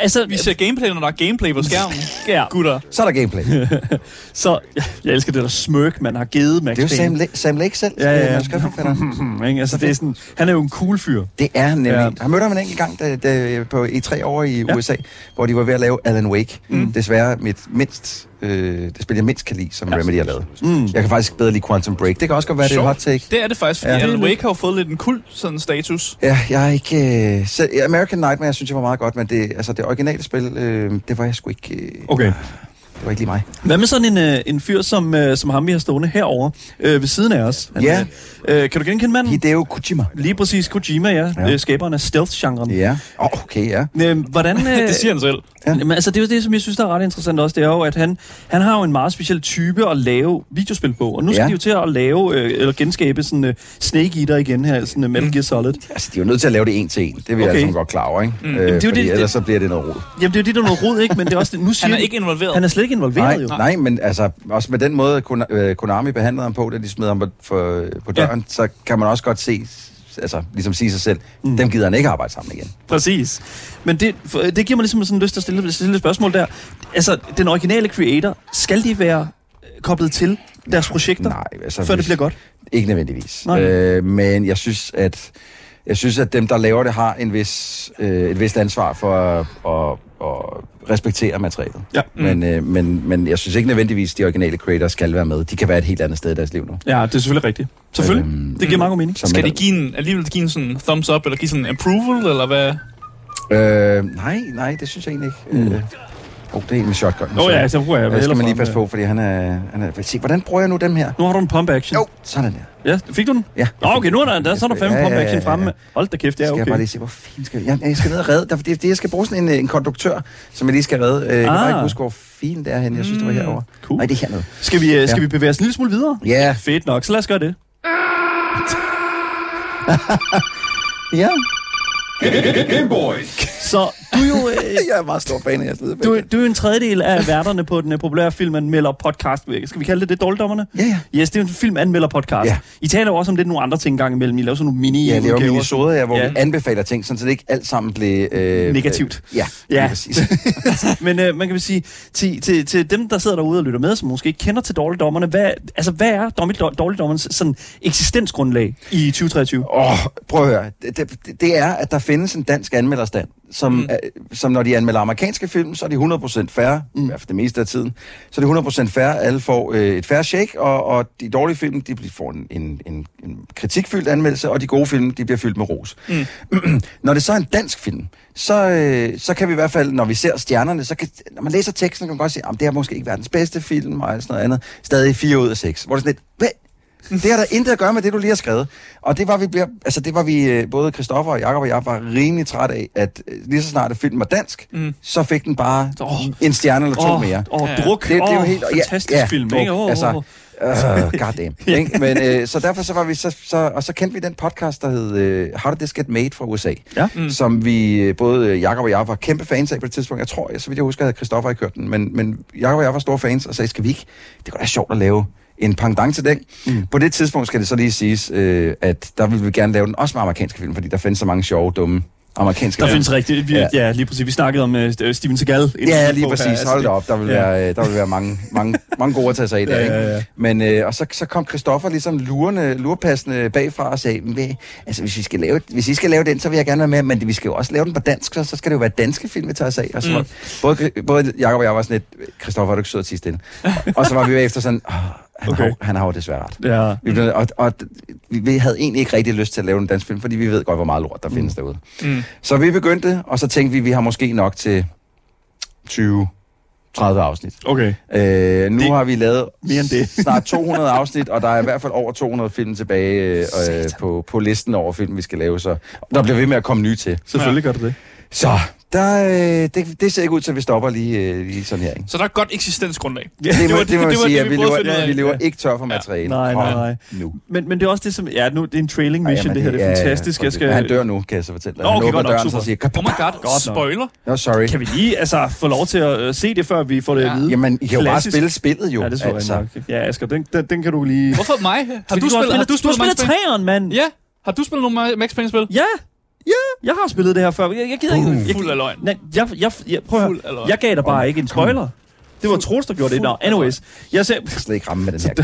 altså, Vi ser gameplay, når der er gameplay på skærmen. ja, Gutter. Så er der gameplay. Det så jeg elsker det der smirk, man har givet Max er jo. Sam, Le- Sam Lake selv, Ja, ja, ja. manuskriptforfatteren. Hmm, ikke? Altså, det er sådan, han er jo en cool fyr. Det er nemlig. Ja. Ja. Jeg mødte ham en enkelt gang da, da, på E3 over i Ja. ja. USA, hvor de var ved at lave Alan Wake. Mm. Desværre mit mindst, øh, det spil, jeg mindst kan lide, som ja. Remedy har lavet. Mm. Jeg kan faktisk bedre lide Quantum Break. Det kan også godt være, det er hot take. Det er det faktisk, fordi Ja. ja. Alan Wake har jo fået lidt en kult sådan status. Ja, jeg er ikke... Øh, Øh, så American Nightmare synes jeg var meget godt, men det, altså, det originale spil, øh, det var jeg sgu ikke... Øh, Okay. Det var ikke lige mig. Hvad med sådan en, øh, en fyr som, øh, som ham, vi har stående herovre øh, ved siden af os? Han, Ja. Øh, øh, kan du genkende manden? Hideo Kojima. Lige præcis, Kojima, ja. ja. Øh, skaberen af stealth-genren. Ja. Oh, okay, ja. Øh, hvordan... Øh, Det siger han selv. Ja. Jamen, altså, det er jo det, som jeg synes, der er ret interessant også. Det er jo, at han, han har jo en meget speciel type at lave videospil på. Og nu skal Ja. de jo til at lave, øh, eller genskabe sådan uh, Snake Eater igen her, sådan uh, Metal Gear Solid. Altså, de er jo nødt til at lave det en til en. Det er vi Okay. altså godt klar over, ikke? Mm. det er jo Øh, fordi det- ellers så bliver det noget rod. Jamen, det er jo det, der er noget rod, ikke? Men det er også det, nu siger Han er ikke involveret. han er slet ikke involveret, Nej, jo. nej, men altså, også med den måde, øh, Konami behandlede ham på, da de smed ham på, for, på døren, ja. så kan man også godt se, altså ligesom sige sig selv, mm. dem gider han ikke arbejde sammen igen. Præcis. Men det, det giver mig ligesom sådan lyst til at stille, stille et spørgsmål der. Altså, den originale creator, skal de være øh, koblet til deres projekter, Nej, altså, før det hvis- bliver godt? Ikke nødvendigvis. Nej. Øh, men jeg synes, at jeg synes, at dem, der laver det, har en vis, øh, et vist ansvar for at, at, at respektere materialet. Ja. Mm. Men, øh, men, men jeg synes ikke nødvendigvis, at de originale creators skal være med. De kan være et helt andet sted i deres liv nu. Ja, det er selvfølgelig rigtigt. Selvfølgelig. Øhm, det giver meget god mening. Skal de give en, alligevel give en sådan thumbs up, eller give sådan en approval, eller hvad? Øh, nej, nej, det synes jeg egentlig ikke. Mm. Øh, oh, det er en med shotgun. Åh oh, ja, så bruger jeg det skal man lige passe på, fordi han er... Han er se, hvordan bruger jeg nu dem her? Nu har du en pump action. Jo, sådan der. Ja, fik du den? Ja. Nå, okay, nu er der, der, så er der fem Ja, ja, pump action fremme. Hold da kæft, ja, Skal okay. jeg bare lige se, hvor fint skal jeg... Jeg skal ned og redde. Der, det, det, jeg skal bruge sådan en, øh, en konduktør, som jeg lige skal redde. Øh, Jeg kan Ah. bare ikke huske, hvor fin det er henne. Jeg synes, det var herovre. Cool. Nej, det er hernede. Skal vi, øh, skal Ja. vi bevæge os en lille smule videre? Ja. Fedt nok, så lad os gøre det. Ja. Så Du er jo... Øh, jeg er meget stor fan af leder. du, du er en tredjedel af værterne på den øh, populære filmanmelder podcast. Skal vi kalde det det, Dårligdommerne? Ja, ja. Yes, det er en filmanmelder podcast. Ja. I taler jo også om lidt nogle andre ting gang imellem. I laver sådan nogle mini Ja, det er jo minisoder, ja, hvor Ja. vi anbefaler ting, sådan, så det ikke alt sammen bliver... Øh, Negativt. Øh, ja, Ja. præcis. Men øh, man kan vel sige, til, til, til dem, der sidder derude og lytter med, som måske ikke kender til dårligdommerne, hvad, altså, hvad er dårlig- dårligdommernes sådan, eksistensgrundlag i 2023? Åh, oh, prøv at høre. Det, det, det er, at der findes en dansk anmelderstand, som, mm. er, som når de anmelder amerikanske film, så er de 100% færre, mm. i hvert fald det meste af tiden. Så er de 100% færre, alle får øh, et færre shake, og, og de dårlige film, de bliver- får en, en, en, en kritikfyldt anmeldelse, og de gode film, de bliver fyldt med ros. Mm. når det så er en dansk film, så, øh, så kan vi i hvert fald, når vi ser stjernerne, så kan, når man læser teksten, kan man godt sige, at det er måske ikke verdens bedste film, og sådan noget andet. Stadig 4 ud af 6. Hvor det er sådan lidt? Det har der intet at gøre med det, du lige har skrevet. Og det var vi, altså det var vi, øh, både Christoffer og Jakob og jeg, var rimelig træt af, at øh, lige så snart filmen var dansk, mm. så fik den bare oh. en stjerne eller to oh. mere. Åh, Ja. druk. Det, det er jo helt... fantastisk film, druk, ikke? Åh, altså. Uh, goddamn. ikke? Men, øh, så derfor så var vi så, så, og så kendte vi den podcast, der hed øh, How Did This Get Made fra USA. Ja. Mm. Som vi, både Jakob og jeg var kæmpe fans af på det tidspunkt. Jeg tror, jeg, så vidt jeg husker, havde Christoffer ikke hørt den. Men, men Jakob og jeg var store fans og sagde, skal vi ikke? Det kunne da sjovt at lave en pendant til den. Mm. På det tidspunkt skal det så lige siges, øh, at der ville vi gerne lave den også med amerikanske film, fordi der findes så mange sjove, dumme amerikanske Der film. findes rigtigt. Vi, ja. Ja. lige præcis. Vi snakkede om uh, Steven Seagal. inden Ja, vi lige her. præcis. Hold da op. Der vil, Ja. være, der vil være mange, mange, mange gode at tage sig af der. Ja, ja, ja. Men, øh, og så, så kom Christoffer ligesom lurende, lurpassende bagfra og sagde, "Hvad- altså, hvis, vi skal lave, hvis I skal lave den, så vil jeg gerne være med, men vi skal jo også lave den på dansk, så, så skal det jo være danske film, vi tager os af. Og så var, både, både Jacob og jeg var sådan lidt, Christoffer, er du ikke sød at sige stille? og så var vi efter sådan, oh, han, Okay. har, han har jo desværre ret. Ja. Vi, blev, og, og vi, havde egentlig ikke rigtig lyst til at lave en dansk film, fordi vi ved godt, hvor meget lort der findes derude. Mm. Så vi begyndte, og så tænkte vi, vi har måske nok til 20 30 afsnit. Okay. Øh, nu Det- har vi lavet mere end det. snart 200 afsnit, og der er i hvert fald over 200 film tilbage øh, øh, på, på listen over film, vi skal lave. Så der bliver ved med at komme nye til. Selvfølgelig gør det det. Så der, øh, det, det ser ikke ud til, at vi stopper lige, øh, lige sådan her. Ikke? Så der er godt eksistensgrundlag. Ja, Det, må, var- det, må det man var sige, det, vi vi lever, vi lever Ja. ikke tør for materiale. Nej, nej, nej. Nu. Men, men det er også det, som... Ja, nu, det er en trailing mission, det her. Det er ja, fantastisk. Ja, Jeg skal... Han dør nu, kan jeg så fortælle dig. Nå, okay, godt nok, døren, super. så siger, Oh my god, Godt nok. spoiler. no, sorry. Kan vi lige altså, få lov til at øh, se det, før vi får det Ja. at vide? Jamen, I kan jo bare spille spillet jo. Ja, det er så altså. Ja, Asger, den, den, den kan du lige... Hvorfor mig? Har du spillet, har du Payne? træeren, mand. Ja. Har du spillet nogle Max Payne-spil? Ja. Jeg har spillet det her før. Jeg, jeg gider ikke... Jeg, Fuld af løgn. Nej, jeg, jeg, jeg, prøv at Fuld af høre. løgn. Jeg gav dig bare ikke en spoiler. Det var Troels, der gjorde det. Nå, anyways. Jeg, ser, Jeg kan slet ikke ramme med den her.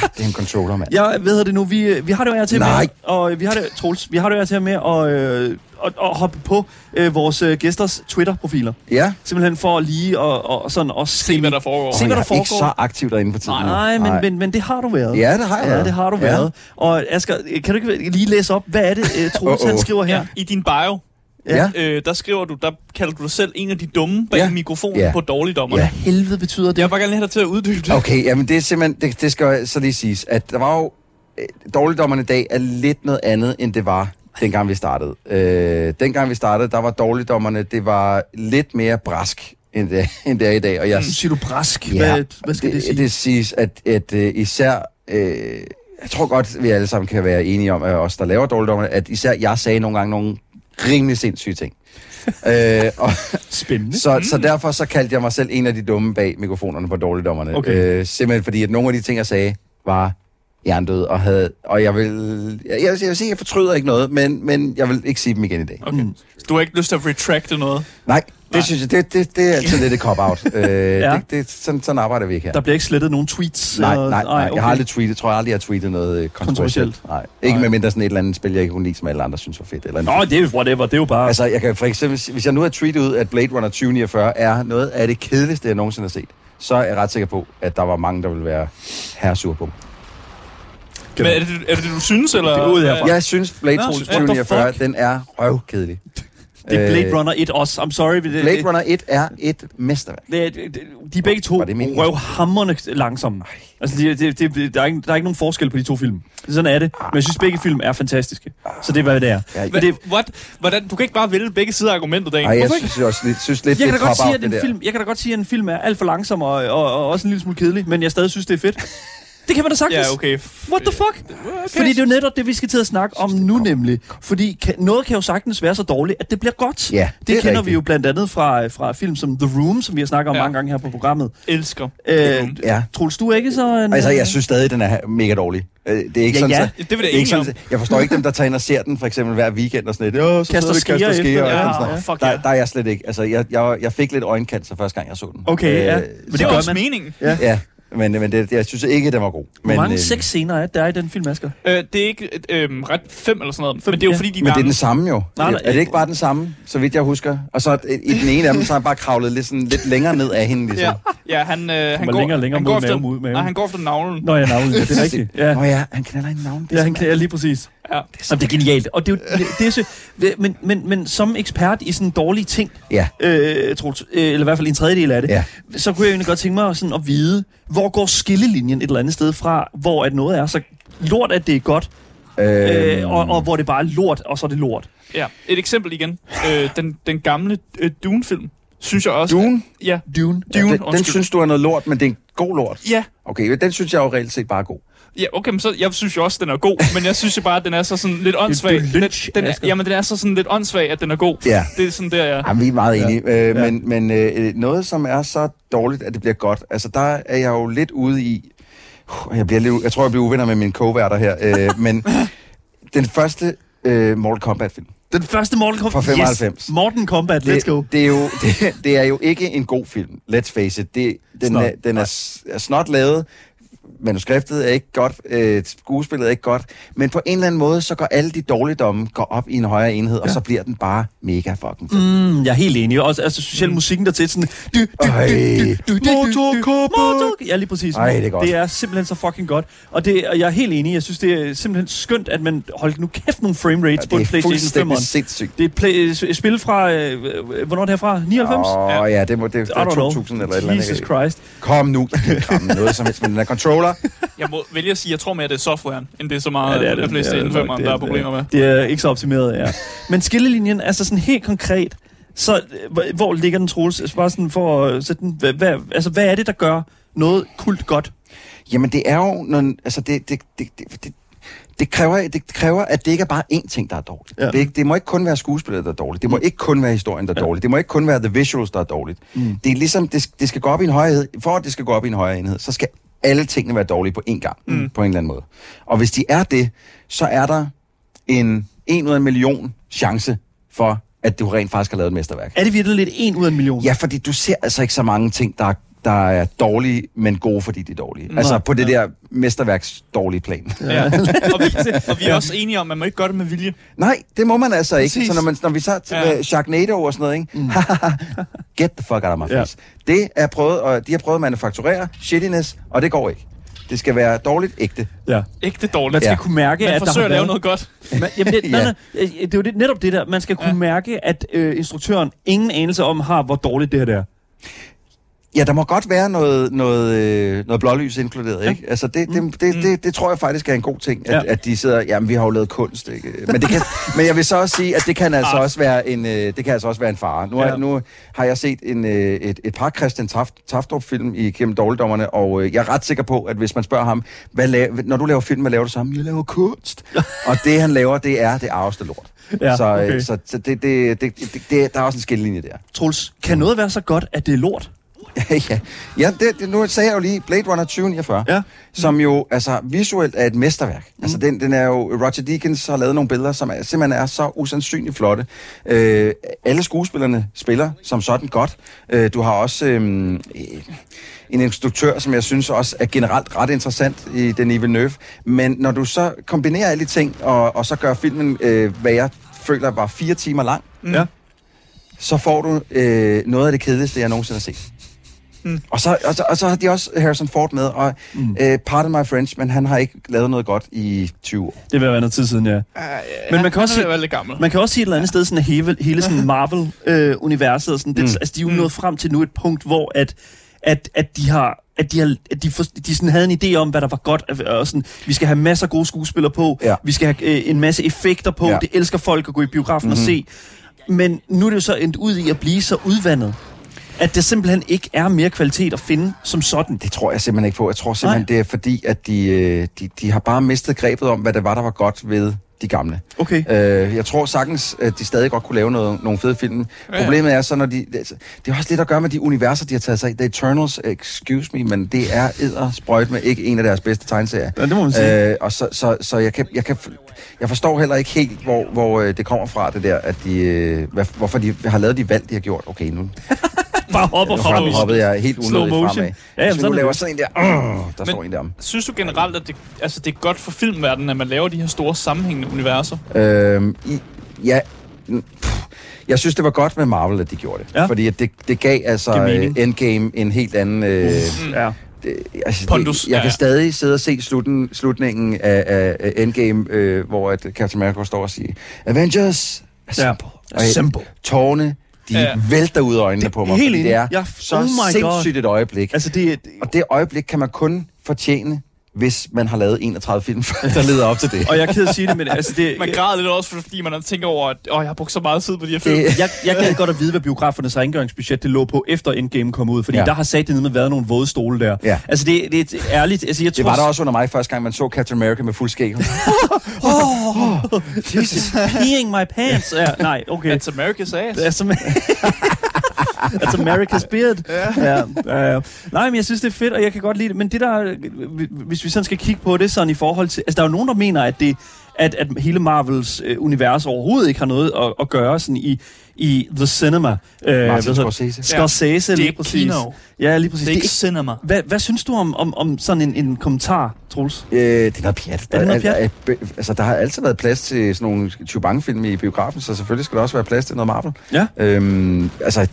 God, det er en controller, mand. jeg ved det nu. Vi, øh, vi har det jo her til Nej. med, og øh, vi har det, Troels, vi har det jo her til med at, øh, at, at hoppe på øh, vores øh, gæsters Twitter-profiler. Ja. Simpelthen for lige at, og sådan også Se, hvad der foregår. Se, hvad der jeg er ikke foregår. så aktiv derinde for tiden. nu. Nej, men, men, men det har du været. Ja, det har jeg Ja, det har du Ja. været. Og Asger, kan du ikke lige læse op, hvad er det, uh, Troels han skriver her? Ja, I din bio, Ja. øh, der skriver du, der kalder du dig selv en af de dumme bag Ja. mikrofonen Ja. på dårligdommerne. Hvad helvede betyder det? Jeg vil bare gerne have dig til at uddybe det. Okay, jamen det er simpelthen, det, det skal så lige siges, at der var jo, øh, dårligdommerne i dag er lidt noget andet, end det var dengang vi startede. Øh, dengang vi startede, der var dårligdommerne, det var lidt mere brask, end det, end det er i dag. Og jeg, Nu siger du brask. Ja, Hvad, hvad skal det, sige? Det siges, at, at uh, især... Uh, jeg tror godt, vi alle sammen kan være enige om, at os, der laver dårligdommerne, at især jeg sagde nogle gange nogle rimelig sindssyge ting. uh, og, Spændende. så, så derfor så kaldte jeg mig selv en af de dumme bag mikrofonerne på dårligdommerne. Okay. Uh, simpelthen fordi, at nogle af de ting, jeg sagde, var hjernedød, og, havde, og jeg vil, jeg, jeg, vil sige, at jeg fortryder ikke noget, men, men jeg vil ikke sige dem igen i dag. Okay. Så du har ikke lyst til at retracte noget? Nej, det Nej. synes jeg, det, det, det er altid lidt et cop-out. Uh, ja. det, det, sådan, sådan arbejder vi ikke her. Der bliver ikke slettet nogen tweets? Nej, eller- nej, nej. okay. Jeg har aldrig tweetet. tror jeg aldrig, jeg har tweetet noget øh, kontroversielt. Nej. Ikke Nej. med mindre sådan et eller andet spil, jeg ikke kunne lide, som alle andre synes var fedt. Eller Nå, det er jo whatever. Det er jo bare... Altså, jeg kan for eksempel, hvis jeg nu har tweetet ud, at Blade Runner 2049 er noget af det kedeligste, jeg nogensinde har set, så er jeg ret sikker på, at der var mange, der ville være herresur på. Men er det, er det det, du synes, eller? Det er ud herfra. Jeg synes, Blade Runner what the 2049, fuck? den er røvkedelig. det er Blade Øh, Runner 1 også. I'm sorry. Det, Blade Runner 1 er et mesterværk. det, det, det, de er begge to røvhammerne langsomme. Altså, det, det, det, der, er ikke, der er ikke nogen forskel på de to film. Sådan er det. Men jeg synes, begge film er fantastiske. Så det er, hvad det er. Ja, Men det, What? Hvordan? Du kan ikke bare vælge begge sider af argumentet, Dan. Ej, jeg synes, også, lidt, synes lidt, jeg kan, da godt sige, at en film, jeg kan da godt sige, at en film er alt for langsom og, og, og også en lille smule kedelig, men jeg stadig synes, det er fedt. Det kan man da sagtens. Ja, okay. What the fuck? Okay. Fordi det er jo netop det, vi skal til at snakke om nu nemlig. Fordi kan, noget kan jo sagtens være så dårligt, at det bliver godt. Ja, det, det er kender vi rigtigt. jo blandt andet fra, fra film som The Room, som vi har snakket om Ja. mange gange her på programmet. elsker. Øh, Ja. Troels, du er ikke så... En, Altså, jeg synes stadig, den er mega dårlig. Øh, Det er ikke Ja, sådan, ja. så- Det vil jeg det er ikke sådan, jeg forstår ikke dem, der tager ind og ser den, for eksempel hver weekend og sådan lidt. Jo, så Kaster vi skeer kaster den. og Ja, sådan ja, fuck der, ja. der er jeg slet ikke. Altså, jeg, jeg, jeg fik lidt øjencancer første gang, jeg så den. Okay, ja. Øh, Men Det det er gør også meningen. Ja. Ja, men, men det, jeg synes ikke, den var god. Hvor Men, mange øh, sexscener er der i den film, Asger? Øh, det er ikke øh, ret fem eller sådan noget, men det er jo ja. fordi, de Men det er den samme jo. Nej, nej, er det ikke bare den samme, så vidt jeg husker? Og så i i den ene af dem, så har han bare kravlet lidt, sådan, lidt længere ned af hende, ligesom. Ja, ja han, øh, han, går, længere og længere han mod går efter, mave, mod mave. Nej, han går efter navlen. Nå ja, navnet, ja, det er rigtigt. Ja, Nå ja, han kender en navn. ja han kan, ja, lige præcis. Ja. Jamen, det er genialt. Og det er jo, det, det er så, men, men, men som ekspert i sådan dårlige ting, Ja. øh, Troels, øh, eller i hvert fald en tredjedel af det, Ja. så kunne jeg egentlig godt tænke mig sådan at vide, hvor går skillelinjen et eller andet sted fra, hvor at noget er så lort, at det er godt, Øh, øh, og, og hvor det bare er lort, og så er det lort. ja. Et eksempel igen. Øh, den, den gamle øh, Dune-film, synes jeg også... Dune? Ja, Dune. Dune, den, den undskyld. synes du er noget lort, men det er en god lort. Ja, Okay, den synes jeg jo reelt set bare er god. Ja, okay, men så, jeg synes jo også, den er god, men jeg synes jo bare, at den er så sådan lidt åndssvag. det er lynch, den, den, jamen, den er så sådan lidt åndssvag, at den er god. Ja. Det er sådan der, jeg... Jamen, vi er meget enige. Ja. Øh, Ja. Men, men øh, noget, som er så dårligt, at det bliver godt, altså der er jeg jo lidt ude i... Jeg, bliver lidt, jeg tror, jeg bliver uvenner med mine co-værter her. Øh, men den første øh, Mortal Kombat-film, Den første Mortal Kombat. Fra 95. Yes. Morten Kombat, let's go. Det, det, er jo, det, det er jo ikke en god film, let's face it. Det, den, Snot. er, den er, er snot lavet. Manuskriptet er ikke godt, øh, skuespillet er ikke godt, men på en eller anden måde, så går alle de dårligdomme går op i en højere enhed, ja. og så bliver den bare mega fucking fed. Mm, jeg er helt enig. Også, altså, specielt musikken der til sådan... Du, du, du, du, Ja, lige præcis. Ej, det er godt. Det er simpelthen så fucking godt. Og, det, og jeg er helt enig. Jeg synes, det er simpelthen skønt, at man holdt nu kæft nogle frame rates Ja, på en det er PlayStation 5. fuldstændig sindssygt. Det er play, spil fra... Øh, øh, hvornår er det herfra? 99? Åh, oh, ja, det, må, det, det er don't know. 2000 eller et eller andet. Jesus? Christ. Kom nu, Jamen, noget som helst med den der controller. Jeg må vælge at sige, jeg tror mere, det er softwaren, end det er så meget Ja, det er det. PlayStation Ja, det er 5, nok. der er problemer med. Det er ikke så optimeret, ja. Men skillelinjen, altså sådan helt konkret, så øh, hvor, hvor ligger den, Troels? Altså Bare sådan for at sætte den, hvad, hvad, altså, hvad er det, der gør noget kult godt? Jamen, det er jo... Når, altså, det, det, det, det, det, det kræver, det kræver, at det ikke er bare én ting, der er dårligt. Ja. Ja. Det, det må ikke kun være skuespillet, der er dårligt. Det må Mm. ikke kun være historien, der er Ja. dårligt. Det må ikke kun være the visuals, der er dårligt. Mm. Det er ligesom, det, det skal gå op i en højere enhed. For at det skal gå op i en højere enhed, så skal alle tingene være dårlige på én gang. Mm. På en eller anden måde. Og hvis de er det, så er der en en ud af en million chance for, at du rent faktisk har lavet et mesterværk. Er det virkelig lidt en ud af en million? Ja, fordi du ser altså ikke så mange ting, der er, der er dårlige, men gode, fordi de er dårlige. Nej. Altså på det der mesterværks dårlige plan. Ja. og, vi, og vi er også enige om, at man må ikke gøre det med vilje. Nej, det må man altså ikke. Præcis. Så når, man, når vi så til Ja. ja. Sharknado og sådan noget, ikke? Mm. get the fuck out of my Ja. face. Det er prøvet, og de har prøvet at manufakturere shittiness, og det går ikke. Det skal være dårligt ægte. ja. Ikke det dårligt. Man skal Ja. ja. kunne mærke, Man at der forsøger at lave noget godt. Man, jamen det, nej, Ja. nej, det er jo det, netop det der. Man skal kunne Ja. ja. mærke, at øh, instruktøren ingen anelse om har, hvor dårligt det her det er. Ja, der må godt være noget, noget, øh, noget blålys inkluderet, Ja. ikke? Altså, det, det, det, det, det tror jeg faktisk er en god ting, at, Ja. at de sidder, jamen, vi har jo lavet kunst, ikke? Men, det kan, men jeg vil så også sige, at det kan altså Ah. også være en, øh, det kan altså også være en fare. Nu, er, Ja. nu har jeg set en, øh, et, et par Christian Taft, Taftrup-film i Gennem Dårligdommerne, og jeg er ret sikker på, at hvis man spørger ham, hvad laver, når du laver film, hvad laver du så? Jeg laver kunst. og det, han laver, det er det arveste lort. Ja, så okay. så, så det, det, det, det, det, der er også en skillelinje der. Troels, kan noget være så godt, at det er lort? ja, ja det, det, nu sagde jeg jo lige Blade Runner 2049, Ja. som jo altså visuelt er et mesterværk. Mm. Altså den, den er jo, Roger Deakins har lavet nogle billeder, som er, simpelthen er så usandsynligt flotte. Øh, alle skuespillerne spiller som sådan godt. Øh, du har også øh, en instruktør, som jeg synes også er generelt ret interessant i Denis Villeneuve. Men når du så kombinerer alle de ting, og, og så gør filmen, øh, hvad jeg føler var fire timer lang, Mm. Ja. så får du øh, noget af det kedeligste, jeg nogensinde har set. Mm. Og, så, og, så, og så har de også Harrison Ford med, og Mm. øh, pardon my French, men han har ikke lavet noget godt i 20 år. Det vil være noget tid siden, ja. Men man kan også sige... lidt gammel. Man kan også sige et eller andet sted, sådan at hele, hele sådan Marvel-universet, og sådan, det, Mm. altså, de er jo Mm. nået frem til nu et punkt, hvor at, at, at de har at de, har, at de, for, de sådan havde en idé om, hvad der var godt, og sådan, vi skal have masser af gode skuespillere på, Ja. vi skal have øh, en masse effekter på, Ja. det elsker folk at gå i biografen mm-hmm. og se. Men nu er det jo så endt ud i at blive så udvandet, At det simpelthen ikke er mere kvalitet at finde som sådan. Det tror jeg simpelthen ikke på. Jeg tror simpelthen, Nej. det er fordi, at de, øh, de, de har bare mistet grebet om, hvad det var, der var godt ved de gamle. Okay. Øh, jeg tror sagtens, at de stadig godt kunne lave noget, nogle fede film. Ja. Problemet er så, når de... Det, altså, det er også lidt at gøre med de universer, de har taget sig af. The Eternals, excuse me, men det er eddersprøjt med ikke en af deres bedste tegneserier. Ja, det må man sige. Øh, og så, så, så jeg, kan, jeg, kan, jeg forstår heller ikke helt, hvor, hvor øh, det kommer fra, det der, at de, øh, hvad, hvorfor de har lavet de valg, de har gjort. Okay, nu Bare hopper nu frem. hoppede jeg helt unødigt fremad. Ja, jamen, Hvis vi sådan nu er laver det. sådan en der, øh, der Men- står en der. Synes du generelt, at det, altså, det er godt for filmverdenen, at man laver de her store sammenhængende universer? Øhm, i, ja, mm, jeg synes, det var godt med Marvel, at de gjorde det. Ja. Fordi at det, det gav altså Giver øh. Endgame en helt anden... Øh, Ja. det, altså, Pondus, det, jeg ja, kan ja. stadig sidde og se slutten, slutningen af, af, af Endgame, øh, hvor at Captain America står og siger, Avengers, Ja. assemble. Og Assemble. Tårne, de Ja. vælter ud af øjnene Det- på mig. helt fordi. Det er Ja, så oh God. sindssygt et øjeblik. Altså, det er... Og det øjeblik kan man kun fortjene, hvis man har lavet 31 film, der leder op til det. Og jeg er ked at sige det, men altså, det... Man græder lidt også, fordi man tænker over, at åh, jeg har brugt så meget tid på de her film. det jeg, jeg gad godt at vide, hvad biografernes rengøringsbudget det lå på, efter Endgame kom ud. Fordi ja. Der har sat med været nogle våde stole der. Ja. Altså, det, det er ærligt... Altså, jeg Det tror, var der også under mig første gang, man så Captain America med fuld skæg. Jesus. Peeing my pants. Ja, nej, okay. It's America's ass. That's, That's America's beard. Ja. Ja, ja, ja. Nej, men jeg synes, det er fedt, og jeg kan godt lide det. Men det der, hvis vi sådan skal kigge på det sådan i forhold til... Altså, der er jo nogen, der mener, at det at, at hele Marvels øh, univers overhovedet ikke har noget at, at gøre sådan i, i The Cinema. Øh, hvad hedder- Scorsese. Scorsese, Det er lige ikke præcis. kino. Ja, lige præcis. Det er ikke Det cinema. hvad, hvad synes du om, om, om sådan en, en kommentar, Troels? Øh, det er noget pjat. Er det noget Der, er, er, altså, der har altid været plads til sådan nogle Chewbacca-film i biografen, så selvfølgelig skal der også være plads til noget Marvel. Ja. Øhm, altså,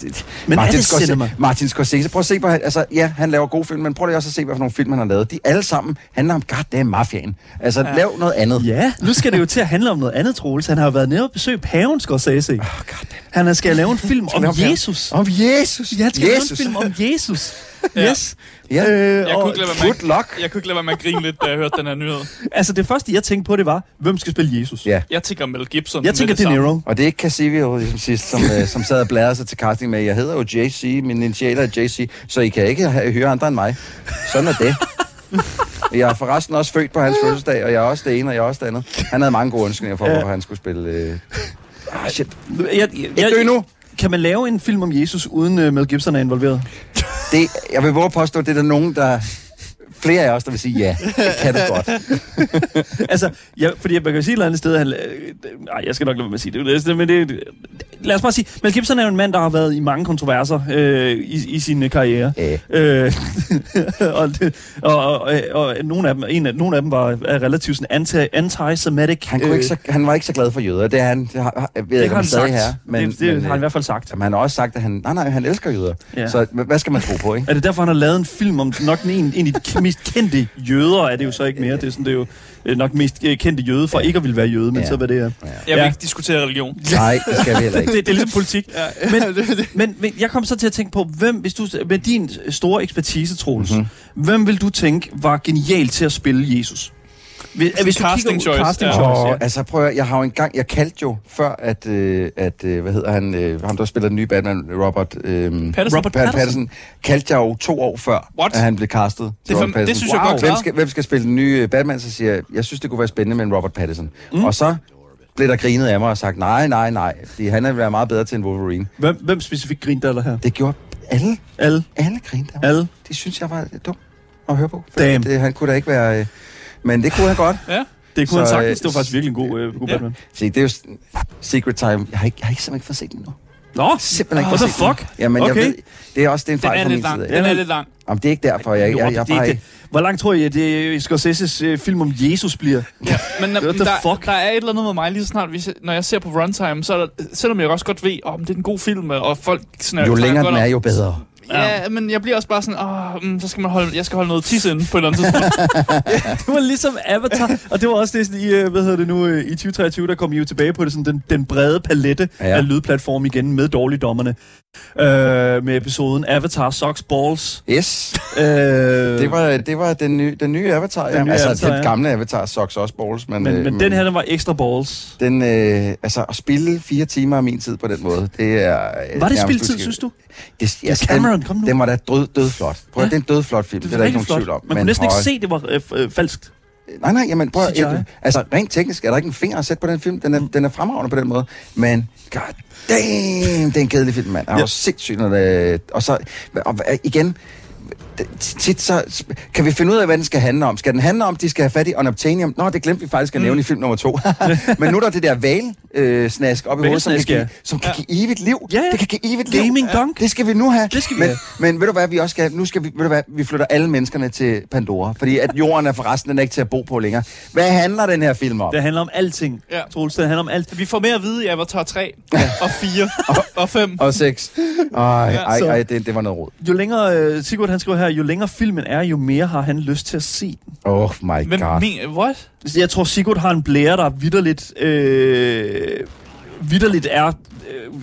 Men er det Scorsese, cinema? Martin Scorsese, prøv at se på, han- altså, ja, han laver gode film, men prøv lige også at se, hvad for nogle film han har lavet. De alle sammen handler om goddamn mafiaen. Altså, ja. lav noget andet. Ja, nu skal det jo til at handle om noget andet, Troels. Han har jo været nede og besøgt paven Scorsese. Oh, goddamn. Han skal lave en film om. Jesus. Om Jesus. Ja, han skal lave en Jesus. film om Jesus. Ja. Yes. Ja. Øh, Jeg kunne ikke lade være med, luck. jeg kunne ikke lade være med at grine lidt, da jeg hørte den her nyhed. altså, det første, jeg tænkte på, det var, hvem skal spille Jesus? Ja. Jeg tænker Mel Gibson. Jeg tænker. De Niro. Og det er ikke Casivio, ligesom sidst, som, øh, som sad og bladrede sig til casting med, jeg hedder jo JC, min initialer er JC, så I kan ikke have, høre andre end mig. Sådan er det. Jeg er forresten også født på hans fødselsdag, og jeg er også det ene, og jeg er også det andet. Han havde mange gode undskyldninger for, Ja. hvorfor han skulle spille... Øh... Ah, shit. Jeg, jeg, Ikke dø nu! Kan man lave en film om Jesus, uden uh, Mel Gibson er involveret? Det, jeg vil våge påstå, at det er der nogen, der... Flere af os, der vil sige ja. Det kan du godt. altså, jeg, fordi man kan sige et eller andet sted, han, øh, nej, jeg skal nok lade være med at sige det, det, men det, lad os bare sige, Mel Gibson er jo en mand, der har været i mange kontroverser øh, i, i sin øh, karriere. Ja. Øh, og, og, og, og, og nogle, af dem, en af, nogle af dem var er relativt sådan anti, anti-semitic. Han, kunne ikke så, han var ikke så glad for jøder. Det er han, det har, jeg ved det ikke, om han stadig her. Men, det, det men, har han i øh, hvert fald sagt. jamen, han har også sagt, at han, nej, nej, han elsker jøder. Ja. Ja. Så hvad skal man tro på, ikke? Er det derfor, han har lavet en film om nok en, en af de mest kendte jøder, er det jo så ikke mere. Det er, sådan, det er jo øh, nok mest øh, kendte jøde, for ikke at ville være jøde, men Ja. så hvad det er. Jeg vil Ja. ikke diskutere religion. Nej, det skal vi heller det, ikke. det er ligesom politik. Ja. Men, men, men jeg kom så til at tænke på, hvem, hvis du, med din store ekspertise, Troels, Mhm. mm-hmm. hvem vil du tænke var genial til at spille Jesus? Hvis, hvis du casting choice, Casting ja. choice, ja. altså prøv at, jeg har jo engang, jeg kaldte jo før, at, øh, at øh, hvad hedder han, øh, ham der spiller den nye Batman, Robert, øh, Patterson? Robert Pat- Patterson? Patterson, kaldte jeg jo to år før, What? at han blev castet. Det, er Robert fandme- det Pattinson. synes jeg Wow. godt hvem skal, hvem skal spille den nye øh, Batman, så siger jeg, jeg synes, det kunne være spændende med en Robert Pattinson. Mm. Og så blev der grinet af mig og sagt, nej, nej, nej, fordi han vil være meget bedre til en Wolverine. Hvem, hvem specifikt grinte der her? Det gjorde alle, Alle. alle grinte af mig. Alle. Det synes jeg var dumt at høre på. For Damn. Det, han kunne da ikke være... Øh, men det kunne han godt. Ja. Det kunne han Så, sagtens. øh, Det var faktisk virkelig en god, øh, god ja. Batman. Se, det er jo Secret Time. Jeg har, ikke, jeg har ikke simpelthen ikke fået set den nu. Nå, Simpelthen ikke what the den. fuck? Jamen, jeg Okay. ved, det er også det er en Den fejl er fra lidt min lang. side. Den er lidt lang. Jamen, det er ikke derfor. Jeg, jeg, jeg, jeg, er det. Hvor langt tror I, at det, Scorseses øh, film om Jesus bliver? Ja, men der, der, fuck? der er et eller andet med mig lige så snart, hvis jeg, når jeg ser på runtime, så er der, selvom jeg også godt ved, om det er en god film, og folk sådan, jo snakker længere den er, jo bedre. Ja, men jeg bliver også bare sådan, åh, mm, så skal man holde, jeg skal holde noget tis inde på et eller andet tidspunkt. Det var ligesom Avatar, og det var også det sådan i, øh, hvad hedder det nu, øh, i 2023, der kom I jo tilbage på det, sådan den, den brede palette Ja. ja. af lydplatform igen med dårligdommerne. Øh, med episoden Avatar Socks Balls. Yes, Øh, det var, det var den, nye, den nye Avatar. Den ja. nye altså, Avatar, den ja. gamle Avatar Socks også balls, men, men, øh, men den her, den var ekstra balls. Den, øh, altså, at spille fire timer af min tid på den måde, det er... øh, Var det spiltid, uskilt. synes du? Det, Ja, Cameron, kom nu. Den var da død, død flot. Prøv, Ja. det er en død flot film, det, det er der ikke nogen tvivl om. Man kunne næsten ikke høj- se, det var øh, øh, falskt. Nej, nej, jamen prøv at, altså rent teknisk er der ikke en finger at sætte på den film. Den er, den er fremragende på den måde. Men god damn, det er en kedelig film, mand. Ja. var sindssygt, når det, og så, og, igen, tit så kan vi finde ud af, hvad den skal handle om. Skal den handle om, at de skal have fat i unobtainium? Nå, det glemte vi faktisk at nævne i film nummer to. Men nu er der det der val øh, snask op i hovedet, som kan, Valsnask, ja. give, som kan give evigt liv. Ja, ja. Det kan give evigt liv. Gaming dunk. Det skal vi nu have. Det skal vi men, have. Men ved du hvad, vi også skal, nu skal vi, ved du hvad, vi flytter alle menneskerne til Pandora, fordi at jorden er forresten den er ikke til at bo på længere. Hvad handler den her film om? Det handler om alting. Ja. Troels, det handler om alt. Vi får mere at vide i Avatar 3 og 4 og 5. Og sex. Ej, ej, ej, det, det var noget råd. Jo længere, øh, Sigurd han skriver her, jo længere filmen er, jo mere har han lyst til at se den. Oh my god. men, what? Jeg tror, Sigurd har en blære, der vidderligt, øh, vidderligt er, øh,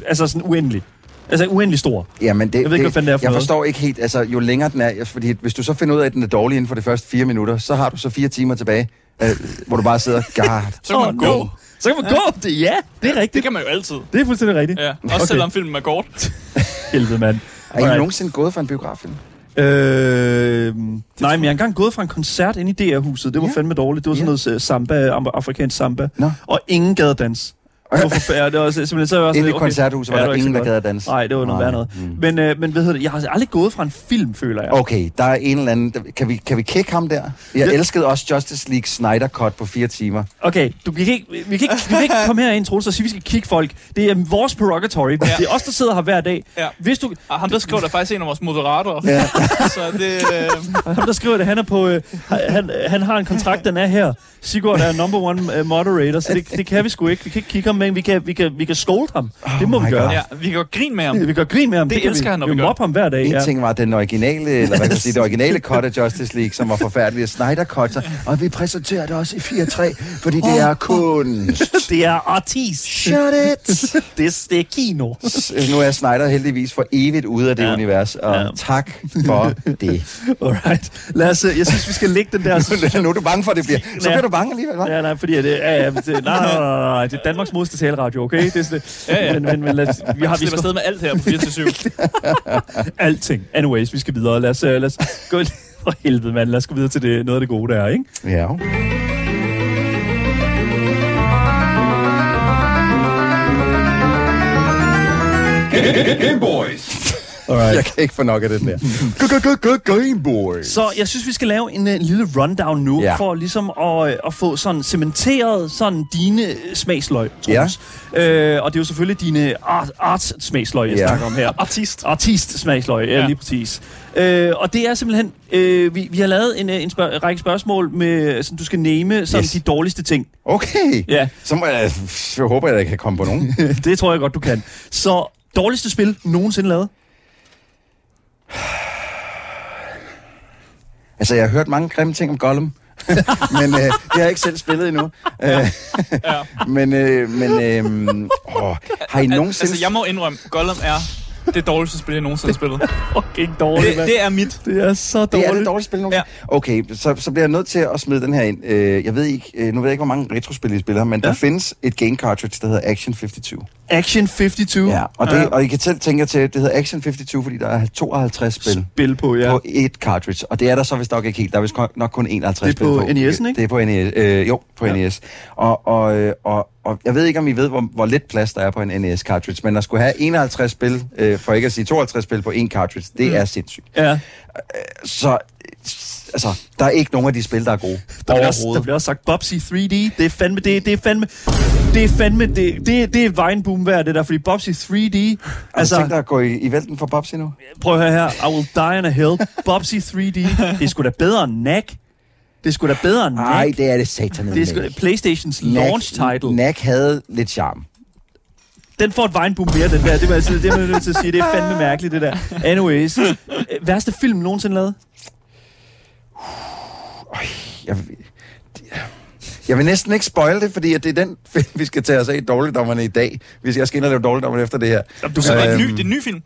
altså sådan uendelig. Altså uendelig stor. Jamen, det, Jeg ved ikke, hvad fanden det er for jeg noget. forstår ikke helt, altså jo længere den er, fordi hvis du så finder ud af, at den er dårlig inden for de første fire minutter, så har du så fire timer tilbage, øh, hvor du bare sidder, god. Så kan man Åh, gå. no. Så kan man gå. Det, ja, det er rigtigt. Det kan man jo altid. Det er fuldstændig rigtigt. Ja, også Okay. selvom filmen er kort. Helvede, mand. Er I nogensinde gået for en biograffilm? Øh, nej, men jeg har engang gået fra en koncert ind i DR-huset. Det var Ja. fandme dårligt. Det var sådan Ja. noget øh, samba, am- afrikansk samba. Nå. Og ingen gad dans. Det var forfærdeligt. Det var simpelthen så var jeg sådan, Inde i okay. koncerthuset var Ja, der ikke ingen, der gad at danse. Nej, det var noget værd noget. Mm. Men, øh, men hvad hedder det? Jeg har aldrig gået fra en film, føler jeg. Okay, der er en eller anden... Kan vi, kan vi kick ham der? Jeg Ja. elskede også Justice League Snyder Cut på fire timer. Okay, du, vi, kan ikke, vi, kan ikke, vi kan ikke komme herind, Troels, og sige, at vi skal kigge folk. Det er vores prerogatory. Ja. Det er os, der sidder her hver dag. Ja. Hvis du... Og ham, der skriver, der er faktisk en af vores moderatorer. Ja. Så det... Øh, Ham, der skriver det, han er på... Øh, han, han har en kontrakt, den er her. Sigurd er number one uh, moderator, så det, det kan vi sgu ikke. Vi kan ikke kigge ham, men vi kan, vi kan, vi kan scolde ham. det må Oh vi gøre. God. ja, vi kan grine med ham. Vi kan grin med ham. Det kan elsker vi. han, når vi vi gør. ham hver dag. En Ja. ting var den originale, eller hvad kan man sige, det originale cut af Justice League, som var forfærdelig. Snyder cut, og vi præsenterer det også i 4-3, fordi det er kunst. Det er artist. Shut it! Det er, det er kino. Nu er Snyder heldigvis for evigt ude af det Ja. univers, og Ja. tak for det. Alright. Lad os, øh, jeg synes, vi skal lægge den der... nu er du bange for, at det bliver... Så bliver du bange alligevel, hva'? Ja, nej, fordi det, ja, ja, det, nej, nej, nej, nej, nej, det er Danmarks modeste taleradio, okay? Det er sådan, Ja, ja. Men, men, men lad, os- vi har Vi skal afsted med alt her på 4-7. alting. Anyways, vi skal videre. Lad os, øh, lad os gå... For helvede, mand. Lad os gå videre til det, noget af det gode, der er, ikke? Ja. Game Boys. Alright. Jeg kan ikke få nok af den der. Game Boy. Så jeg synes, vi skal lave en, uh, lille rundown nu, Ja. for ligesom at, øh, at få sådan cementeret sådan dine øh, smagsløg, Troels. Øh, og det er jo selvfølgelig dine art, art smagsløg, jeg Ja. snakker om her. Artist. Artist smagsløg, ja, Ja. lige præcis. Øh, og det er simpelthen, øh, vi, vi har lavet en, øh, en spørg- række spørgsmål, med, sådan, du skal name sådan, Yes. de dårligste ting. Okay. Ja, Så må jeg, jeg håber, jeg kan komme på nogen. det tror jeg godt, du kan. Så dårligste spil nogensinde lavet? Altså, jeg har hørt mange grimme ting om Gollum. men øh, det har jeg ikke selv spillet endnu. Ja. men øh, men øh, åh, har I nogensinde... Altså, jeg må indrømme, Gollum er det dårligste spil, jeg nogensinde har spillet. Fucking dårligt, Det, det er mit. det er så det er dårligt. det dårligt spil nogensinde? Ja. Okay, så, så bliver jeg nødt til at smide den her ind. Øh, jeg ved ikke, øh, nu ved jeg ikke, hvor mange retrospil I spiller, men ja. der findes et game cartridge, der hedder Action 52. Action 52. Ja, og, det, og I kan selv tænke jer til, at det hedder Action 52, fordi der er 52 spil. Spil på, ja. på et cartridge, og det er der så vist nok ikke helt. Der er vist nok kun 51 Det er på spil NES'en, ikke? Det er på NES. Øh, jo, på Ja. ja. NES. Og, og, øh, og, og jeg ved ikke, om I ved, hvor, hvor lidt plads der er på en NES-cartridge, men at skulle have 51 spil, øh, for ikke at sige 52 spil på en cartridge, det mm. er sindssygt. ja. Så, øh, altså, der er ikke nogen af de spil, der er gode. Der bliver, også, der bliver også sagt Bobsy 3D. Det er fandme, det, det er fandme, det er fandme, det, det, det er Vejnboom værd, det der, fordi Bobsy 3D, Har du tænkt altså, dig at gå i, i vælten for Bobsy nu? prøv at høre her, I will die in a hill. Bobsy 3D, det er sgu da bedre end NAC. Det er sgu da bedre end Nej, det er det satan. Det er sgu da Playstations launch title. NAC havde lidt charme. Den får et Vejnboom mere, den der. Det var altså, det er man nødt til at sige. Det er fandme mærkeligt, det der. Anyways. øh, Værste film nogensinde lavet? jeg, jeg vil næsten ikke spoil det, fordi at det er den film, vi skal tage os af i dårligdommerne i dag. Hvis jeg skal ind og lave dårligdommerne efter det her. Du kan, ny, Øhm, det er en ny film.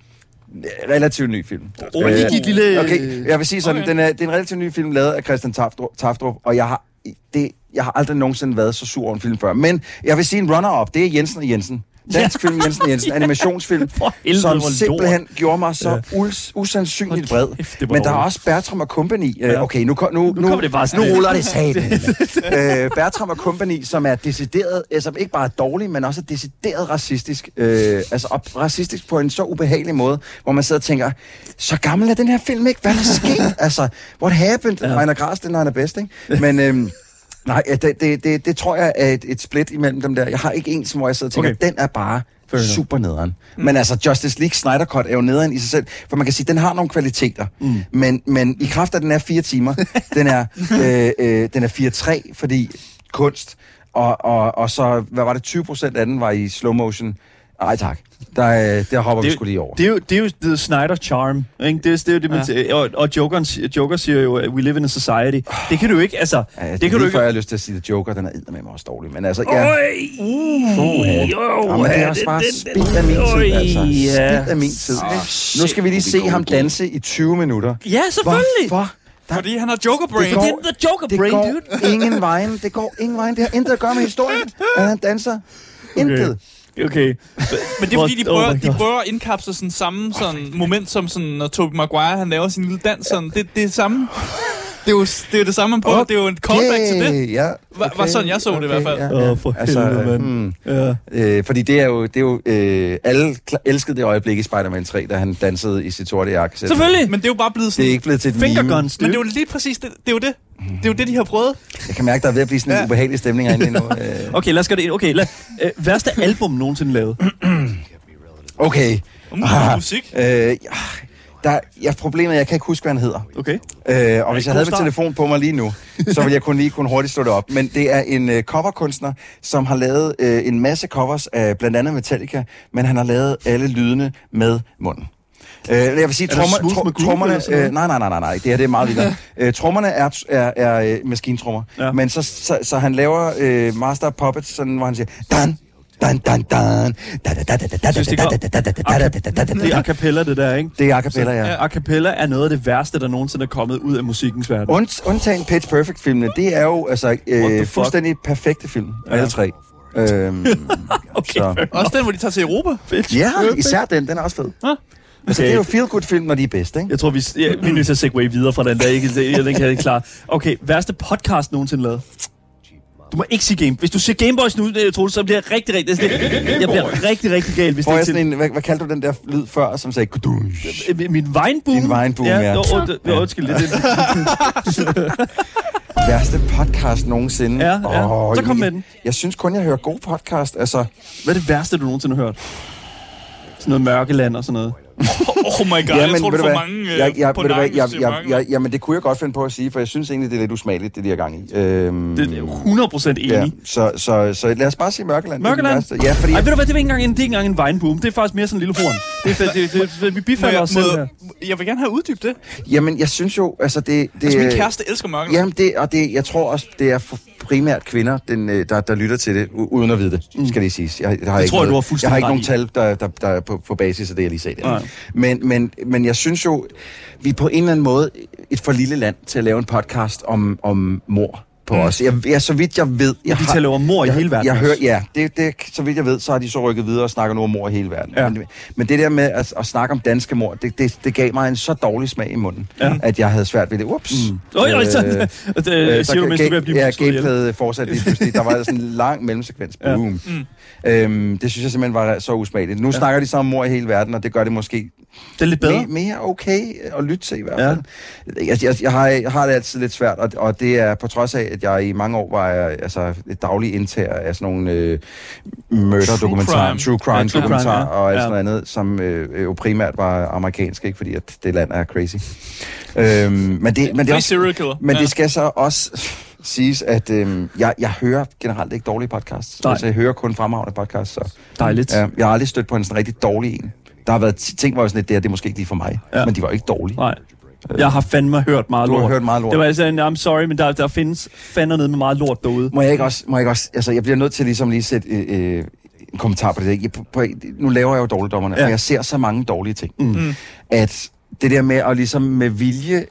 Relativt ny film. Oh, lige dit lille- Okay, jeg vil sige sådan, okay. den er, det er en relativt ny film, lavet af Christian Taftrup, Taftrup og jeg har, det, jeg har aldrig nogensinde været så sur over en film før. Men jeg vil sige en runner-up, det er Jensen og Jensen. Dansk film, Jensen Jensen, animationsfilm, helvede, som hvor lort. simpelthen gjorde mig så us, usandsynligt vred. Men der er også Bertram og Company. Ja. Ja. Okay, nu, nu, nu, kommer det bare nu ruller det satan. øh, Bertram og Company, som er decideret, altså ikke bare dårlig, men også decideret racistisk. Øh, altså og racistisk på en så ubehagelig måde, hvor man sidder og tænker, så gammel er den her film ikke? Hvad er der sket? altså, what happened? Ja. Ejner Gras, den er er bedst, ikke? Men... Øhm, Nej, ja, det, det, det, det tror jeg er et, et split imellem dem der. Jeg har ikke en, som hvor jeg sidder og tænker, Okay. den er bare super nederen. Mm. Men altså, Justice League Snyder Cut er jo nederen i sig selv, for man kan sige, den har nogle kvaliteter. Mm. Men, men i kraft af, at den er fire timer, den er, øh, øh, den er 4-3, fordi kunst, og, og, og så, hvad var det, 20 procent af den var i slow motion. Ej tak, der, øh, der hopper vi Det, sgu lige over. det, er jo, det er jo The Snyder Charm. Ikke? Det, er, det er jo det, man Ja. siger. Og, og Jokeren, si- Joker siger jo, at we live in a society. Det kan du jo ikke, altså... Ja, det, det kan du lige ikke... før jeg har lyst til at sige, at Joker, den er eddermame også dårlig. Men altså, ja, Øj! Puha. Jamen, det er også bare spild af min tid, altså. Spild af min tid. Nu skal vi lige se ham danse i 20 minutter. Ja, selvfølgelig! Hvorfor? Der, Fordi han har Joker Brain. Det går- Det er the Joker det brain, går dude. ingen vejen. Det går ingen vejen. Det har intet at gøre med historien, at han danser. Intet. Okay. Men det er fordi, de Oh prøver, my de prøver at indkapsle sådan samme sådan moment, som sådan, når Tobey Maguire han laver sin lille dans. Sådan. Det, det er samme. Det er jo det, er det samme, man prøver. Det er jo en callback til det. Ja, Var- var sådan, jeg så det i hvert fald. Ja, Åh, ja. for altså, helvede, mand. hmm, Ja. øh, fordi det er jo, det er jo øh, alle elskede det øjeblik i Spider-Man 3, da han dansede i sit sorte jakke. Selvfølgelig! Men det er jo bare blevet sådan... Det er ikke blevet til et Finger meme. guns, Men det er jo lige præcis det. Det er jo det. Det er jo det, de har prøvet. Jeg kan mærke, der er ved at blive sådan en Ja. ubehagelig stemning herinde nu. Øh, Okay, lad os gøre det. Okay, lad, øh, værste album nogensinde lavet. Okay. Um, Ah, musik. Øh, ja, der, ja, problemet er, jeg kan ikke huske, hvad han hedder. Okay. Øh, og hvis jeg havde start. telefon på mig lige nu, så ville jeg kunne lige kunne hurtigt slå det op. Men det er en øh, coverkunstner, som har lavet øh, en masse covers af blandt andet Metallica, men han har lavet alle lydene med munden. Øh, jeg vil sige, Er trommer, McGroove trommerne... Øh, nej, nej, nej, nej, nej, det her det er meget vildere. øh, trommerne er, er, er øh, maskintrommer, Ja. men så, så, så han laver øh, Master Puppets, sådan, hvor han siger... Dan, Dan, dan, dan. Det er a cappella, det der, ikke? Det er a cappella, ja. A cappella er noget af det værste, der nogensinde er kommet ud af musikkens verden. Undtagen Pitch Perfect-filmene, det er jo altså øh, fuldstændig perfekte film, alle ja. tre. Øhm, okay, så. Også den, hvor de tager til Europa? Pitch ja, Perfect. især den, den er også fed. Ah. Okay. Altså, det er jo feel-good-film, når de er bedst, ikke? Jeg tror, vi, ja, vi er nødt til at segue videre fra den der. Ikke, jeg, den kan jeg ikke klare. Okay, værste podcast nogensinde lavet? Du må ikke sige Game. Hvis du siger Gameboys nu, øh, Troels, så bliver jeg rigtig, rigtig... Jeg bliver rigtig, rigtig gal, hvis Får det er sådan en, hvad, hvad kaldte du den der lyd før, som sagde kudunsh? Øh, Min vineboom? Din vineboom, ja. Oh, det, jo, undskyld, det, Værste podcast nogensinde. Ja, ja. Så kom med den. Jeg synes kun, jeg hører god podcast. Altså, hvad er det værste, du nogensinde har hørt? Sådan noget mørkeland og sådan noget. Oh my god, jeg tror, du får mange øh, jeg, jeg, på jeg, det er jeg, mange. jeg, jamen, det kunne jeg godt finde på at sige, for jeg synes egentlig, det er lidt usmageligt, det de har gang i. Øhm, Det er jeg 100% enig. ja, så, så, så lad os bare sige Mørkeland. det er Mørkeland? værste. Ja, fordi Ej, ved du hvad, det er ikke engang en, det er ikke engang en vineboom. Det er faktisk mere sådan en lille horn. Det er, det, det, det, vi bifalder jeg, os selv her. jeg vil gerne have uddybt det. Jamen, jeg synes jo, altså det... det Altså, min kæreste elsker mørken. Jamen, det, og det, jeg tror også, det er for primært kvinder, den, øh, der, der lytter til det, uden at vide det, skal lige siges. Jeg, jeg har ikke tror jeg, noget- Jeg fuldstændig har ikke nogen tal, der, der, der er på, på basis af det, jeg lige sagde der. Men, men, men jeg synes jo, vi er på en eller anden måde et for lille land til at lave en podcast om, om mor på mm. os. Jeg, jeg, så vidt jeg ved... Jeg de taler om mor i jeg, hele verden Jeg også. hører, ja, det, det, så vidt jeg ved, så har de så rykket videre og snakker nu om mor i hele verden. Ja. Men, men det der med at, at snakke om danske mor, det, det, det gav mig en så dårlig smag i munden, Ja. at jeg havde svært ved det. Ups. Mm. Øj, øj, så, det Øh, siger du, mens du ved at blive Ja, gameplayet fortsatte lige pludselig. Der var sådan en lang mellemsekvens. Ja. Boom. Mm. Øhm, det synes jeg simpelthen var så usmageligt. Nu ja. snakker de så om mor i hele verden, og det gør det måske Det er lidt bedre. mere, mere okay at lytte til i hvert Ja. fald. Jeg, jeg, jeg, har, jeg har det altid lidt svært, og, og det er på trods af, at jeg i mange år var altså, et daglig indtager af sådan nogle øh, murder-dokumentarer, true crime, Ja, crime, ja. og alt Ja. sådan noget andet, som øh, jo primært var amerikansk, ikke fordi at det land er crazy. Øhm, men det, men det, er også, men Ja. det skal så også siges, at øhm, jeg, jeg hører generelt ikke dårlige podcasts. Nej. Altså, jeg hører kun fremragende podcasts. Så, Dejligt. ja, jeg har aldrig stødt på en sådan rigtig dårlig en. Der har været ti- ting, hvor jeg sådan lidt, det her, det er måske ikke lige for mig. Ja. Men de var ikke dårlige. Nej. Jeg har fandme hørt meget Du har lort. hørt meget lort. Det var altså en, I'm sorry, men der, der findes fandme ned med meget lort derude. Må jeg ikke også, må jeg ikke også, altså jeg bliver nødt til ligesom lige sætte øh, øh, en kommentar på det der. Jeg, på, på, nu laver jeg jo dårligdommerne. Ja. og jeg ser så mange dårlige ting. Mm. At det der med at ligesom med vilje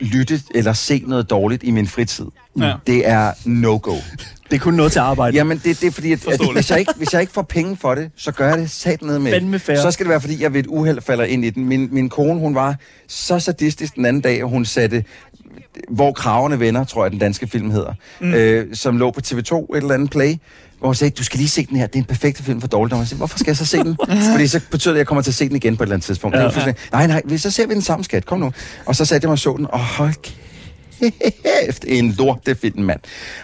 lytte eller se noget dårligt i min fritid, Ja. det er no-go. Det er kun noget til arbejde. Jamen, det, det er fordi, at, at hvis, jeg ikke, hvis jeg ikke får penge for det, så gør jeg det sat ned med. Fair. Så skal det være, fordi jeg ved et uheld falder ind i den. Min, min kone, hun var så sadistisk den anden dag, at hun satte hvor kraverne vender, tror jeg, den danske film hedder, mm. øh, som lå på TV2, et eller andet play, hvor hun sagde, du skal lige se den her, det er en perfekt film for dårligdom. Jeg sagde, hvorfor skal jeg så se den? Fordi så betyder det, at jeg kommer til at se den igen på et eller andet tidspunkt. Ja. Ja. Nej, nej, vi- så ser vi den sammen, skat. Kom nu. Og så satte jeg mig og så den, og hold kæft, en lortefilm, mand.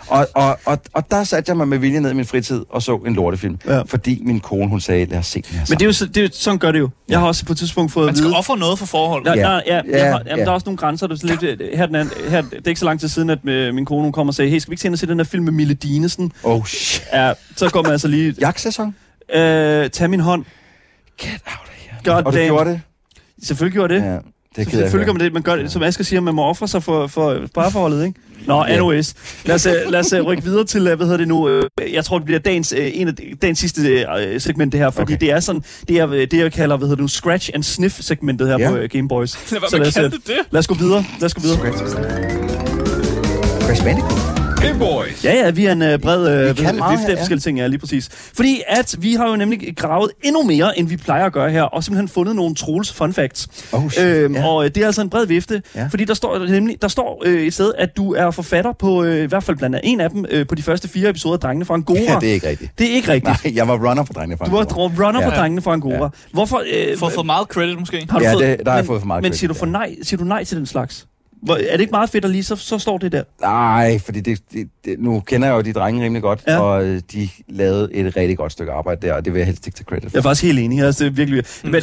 Og, og, og, og der satte jeg mig med vilje ned i min fritid og så en lortefilm. Ja. Fordi min kone, hun sagde, lad os se den her Men det er jo, så- det er jo, sådan gør det jo. Jeg har også på et tidspunkt fået Man at skal vide... ofre noget for forholdet. Ja, Ja. ja, ja, har, jamen, ja. der er også nogle grænser. Det er lidt, her, den anden, her, det er ikke så lang tid siden, at øh, min kone hun kom og sagde, hey, skal vi ikke se se den her film med Mille Dinesen? Oh, shit. Ja, så går man altså lige, Jagtsæson? øh, tag min hånd. Get out of here. God og du damn. gjorde det? Selvfølgelig gjorde det. Ja. Det er at Selvfølgelig gør man det. Man gør det, som Asger siger, man må ofre sig for, for parforholdet, ikke? Nå, anyways. Lad os, øh, lad os øh, rykke videre til, øh, hvad hedder det nu, jeg tror, det bliver dagens, en af dagens sidste segment, det her, fordi Okay. det er sådan, det er det, jeg kalder, hvad hedder det nu, scratch and sniff segmentet her Ja. på Game Boys. Lad Så lad os, kalde det lad os gå videre. Lad os gå videre. Crash Bandicoot? Boys. Ja, ja, vi er en uh, bred uh, Vi kan meget vifte af ja. forskellige ting, ja, lige præcis. Fordi at vi har jo nemlig gravet endnu mere, end vi plejer at gøre her, og simpelthen fundet nogle Troels fun facts. Oh, shit. Øhm, Ja. Og øh, det er altså en bred vifte, Ja. fordi der står nemlig der står øh, et sted, at du er forfatter på øh, i hvert fald blandt andet en af dem øh, på de første fire episoder af Drengene fra Angora. Ja, det er ikke rigtigt. det er ikke rigtigt. Nej, jeg var runner for drengene fra Du var Angora. runner på Ja. Drengene fra Angora. Ja. Hvorfor? Øh, For få meget credit, måske. har du Ja, fået, det- der har jeg men, fået for meget Men credit, siger du, for nej, siger du nej til den slags? Hvor, er det ikke meget fedt at lige, så, så står det der? Nej, fordi det, det, det, nu kender jeg jo de drenge rimelig godt, Ja. og øh, de lavede et rigtig godt stykke arbejde der, og det vil jeg helst ikke tage credit for. Jeg er faktisk helt enig. Altså, det er virkelig... Men det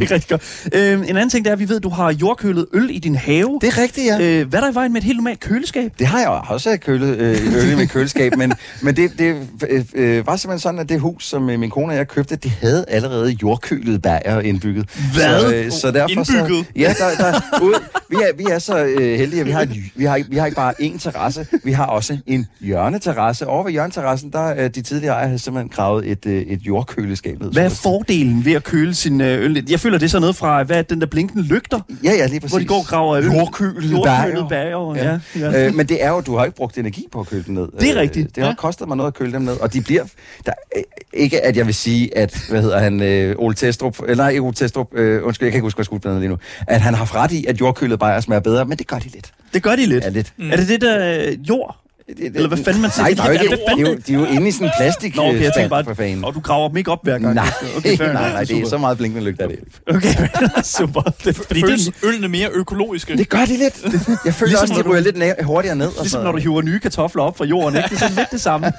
er rigtig godt. Øhm, en anden ting, det er, at vi ved, at du har jordkølet øl i din have. Det er rigtigt, ja. Øh, hvad er der i vejen med et helt normalt køleskab? Det har jeg også kølet, øh, øl i mit køleskab, men, men det, det øh, øh, var simpelthen sådan, at det hus, som øh, min kone og jeg købte, det havde allerede jordkølet bager indbygget. Hvad? Så, øh, så derfor Indbygget? Så, ja, der, der, ud, vi, er, vi er så øh, heldige, at vi har, et, vi, har, vi har ikke bare én terrasse, vi har også en hjørneterrasse. Over ved hjørneterrassen, der øh, de tidligere ejere havde simpelthen gravet et, øh, et jordkøleskab ned. Hvad er så- fordelen ved at køle sin øh, øl? Jeg føler, det er sådan noget fra, hvad er den der blinkende lygter, Ja, ja, lige præcis. hvor de går og graver øl. Jordkølet Jordkølet bager. Ja. Ja, ja. Øh, men det er jo, du har ikke brugt energi på at køle dem ned. Det er Øh, rigtigt. Det har Ja. kostet mig noget at køle dem ned, og de bliver... Der, øh, ikke at jeg vil sige, at, hvad hedder han, øh, Ole Testrup, eller nej, ikke Ole Testrup, øh, undskyld, jeg kan ikke huske, hvad skuespilleren lige nu, at han har ret i, at jordkølet bajer smager bedre, men det gør de lidt. Det gør de lidt. Ja, lidt. Er det det der øh, jord? Eller hvad fanden man siger? Nej, der er jo ikke, Hvad fanden- de, er jo, de er jo inde i sådan en plastik Nå, okay, jeg tænker bare, for fanden. og du graver dem ikke op hver gang. Nej, okay, fair nej, nej, det er så meget blinkende lygter, det. Okay, super. Det, fordi det Føles er ølene mere økologiske? Det gør de lidt. Jeg føler Ligesom ligesom også, når de ryger lidt næ- hurtigere ned. Og ligesom når du hiver nye kartofler op fra jorden, ikke? Det er sådan lidt det samme.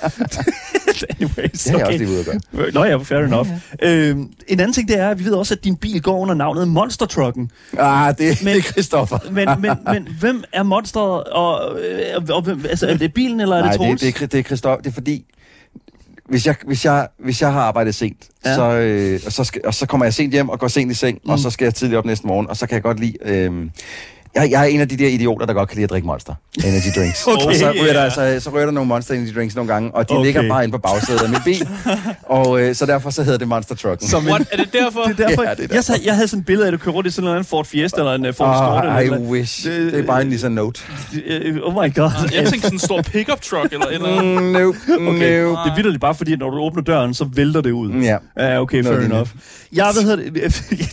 Anyways, Det har jeg okay. også lige ude at gøre. Nå ja, fair enough. Øhm, en anden ting, det er, at vi ved også, at din bil går under navnet Monster Trucken. Ah, det, Men- det er Christoffer. Men, men, men hvem er monsteret? Og, øh, og, og, hvem- altså, er det bilen, eller er Nej, det Troels? det, det, er, det er Christoffer. Det er fordi, hvis jeg, hvis jeg, hvis jeg har arbejdet sent, Ja. ja. så, øh, og, så skal, og så kommer jeg sent hjem og går sent i seng, mm. og så skal jeg tidligt op næste morgen, og så kan jeg godt lide... Øh, jeg, jeg er en af de der idioter, der godt kan lide at drikke Monster Energy Drinks. Okay, og så ryger, der, ja. altså, så ryger der nogle Monster Energy Drinks nogle gange, og de Okay. okay. ligger bare inde på bagsædet af min bil. og øh, så derfor så hedder det Monster Trucken. Som en? Er det derfor? det er derfor, Ja, det er det er jeg, sad, jeg havde sådan et billede af, at du kører rundt i sådan en Ford Fiesta eller en uh, Ford Escort. Oh, I eller, wish. Det- Det, er bare en Nissan Note. eller, oh my god. Jeg tænkte sådan en stor pickup truck eller et eller andet. Mm, nope. Okay, Nope. det er vildt bare fordi, at når du åbner døren, så vælter det ud. Ja. Ja, okay, Nå, fair det er enough. Jeg ved,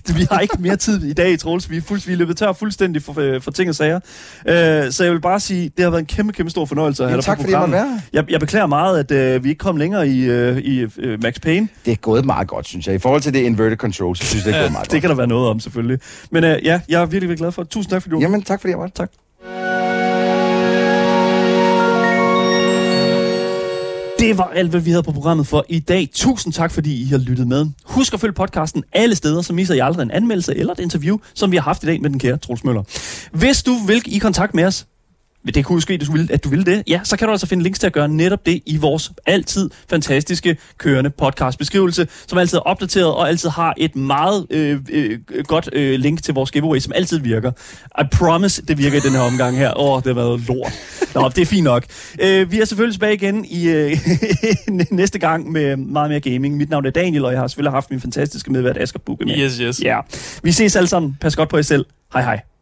det, vi har ikke mere tid i dag, Troels. Vi er, fuld, vi er løbet tør fuldstændig for, for ting og sager. Uh, så jeg vil bare sige, det har været en kæmpe, kæmpe stor fornøjelse at have dig tak på fordi jeg programmet. Jeg, jeg beklager meget, at uh, vi ikke kom længere i, uh, i uh, Max Payne. Det er gået meget godt, synes jeg. I forhold til det inverted control, så synes jeg, det er gået meget Det godt. kan der være noget om, selvfølgelig. Men uh, ja, jeg er virkelig, virkelig glad for det. Tusind tak, fordi du Jamen, tak fordi jeg var. Tak. Det var alt, hvad vi havde på programmet for i dag. Tusind tak, fordi I har lyttet med. Husk at følge podcasten alle steder, så misser I aldrig en anmeldelse eller et interview, som vi har haft i dag med den kære Troels Møller. Hvis du vil i kontakt med os, det kunne ske, at du vil, at du vil det. Ja, så kan du altså finde links til at gøre netop det i vores altid fantastiske kørende podcastbeskrivelse, som altid er opdateret og altid har et meget øh, øh, godt øh, link til vores giveaway, som altid virker. I promise, det virker i den her omgang her. Åh, oh, det har været lort. Nå, det er fint nok. Øh, vi er selvfølgelig tilbage igen i øh, næste gang med meget mere gaming. Mit navn er Daniel, og jeg har selvfølgelig haft min fantastiske medvært Asger Bukke med. Yes, yes. Ja. Vi ses alle sammen. Pas godt på jer selv. Hej hej.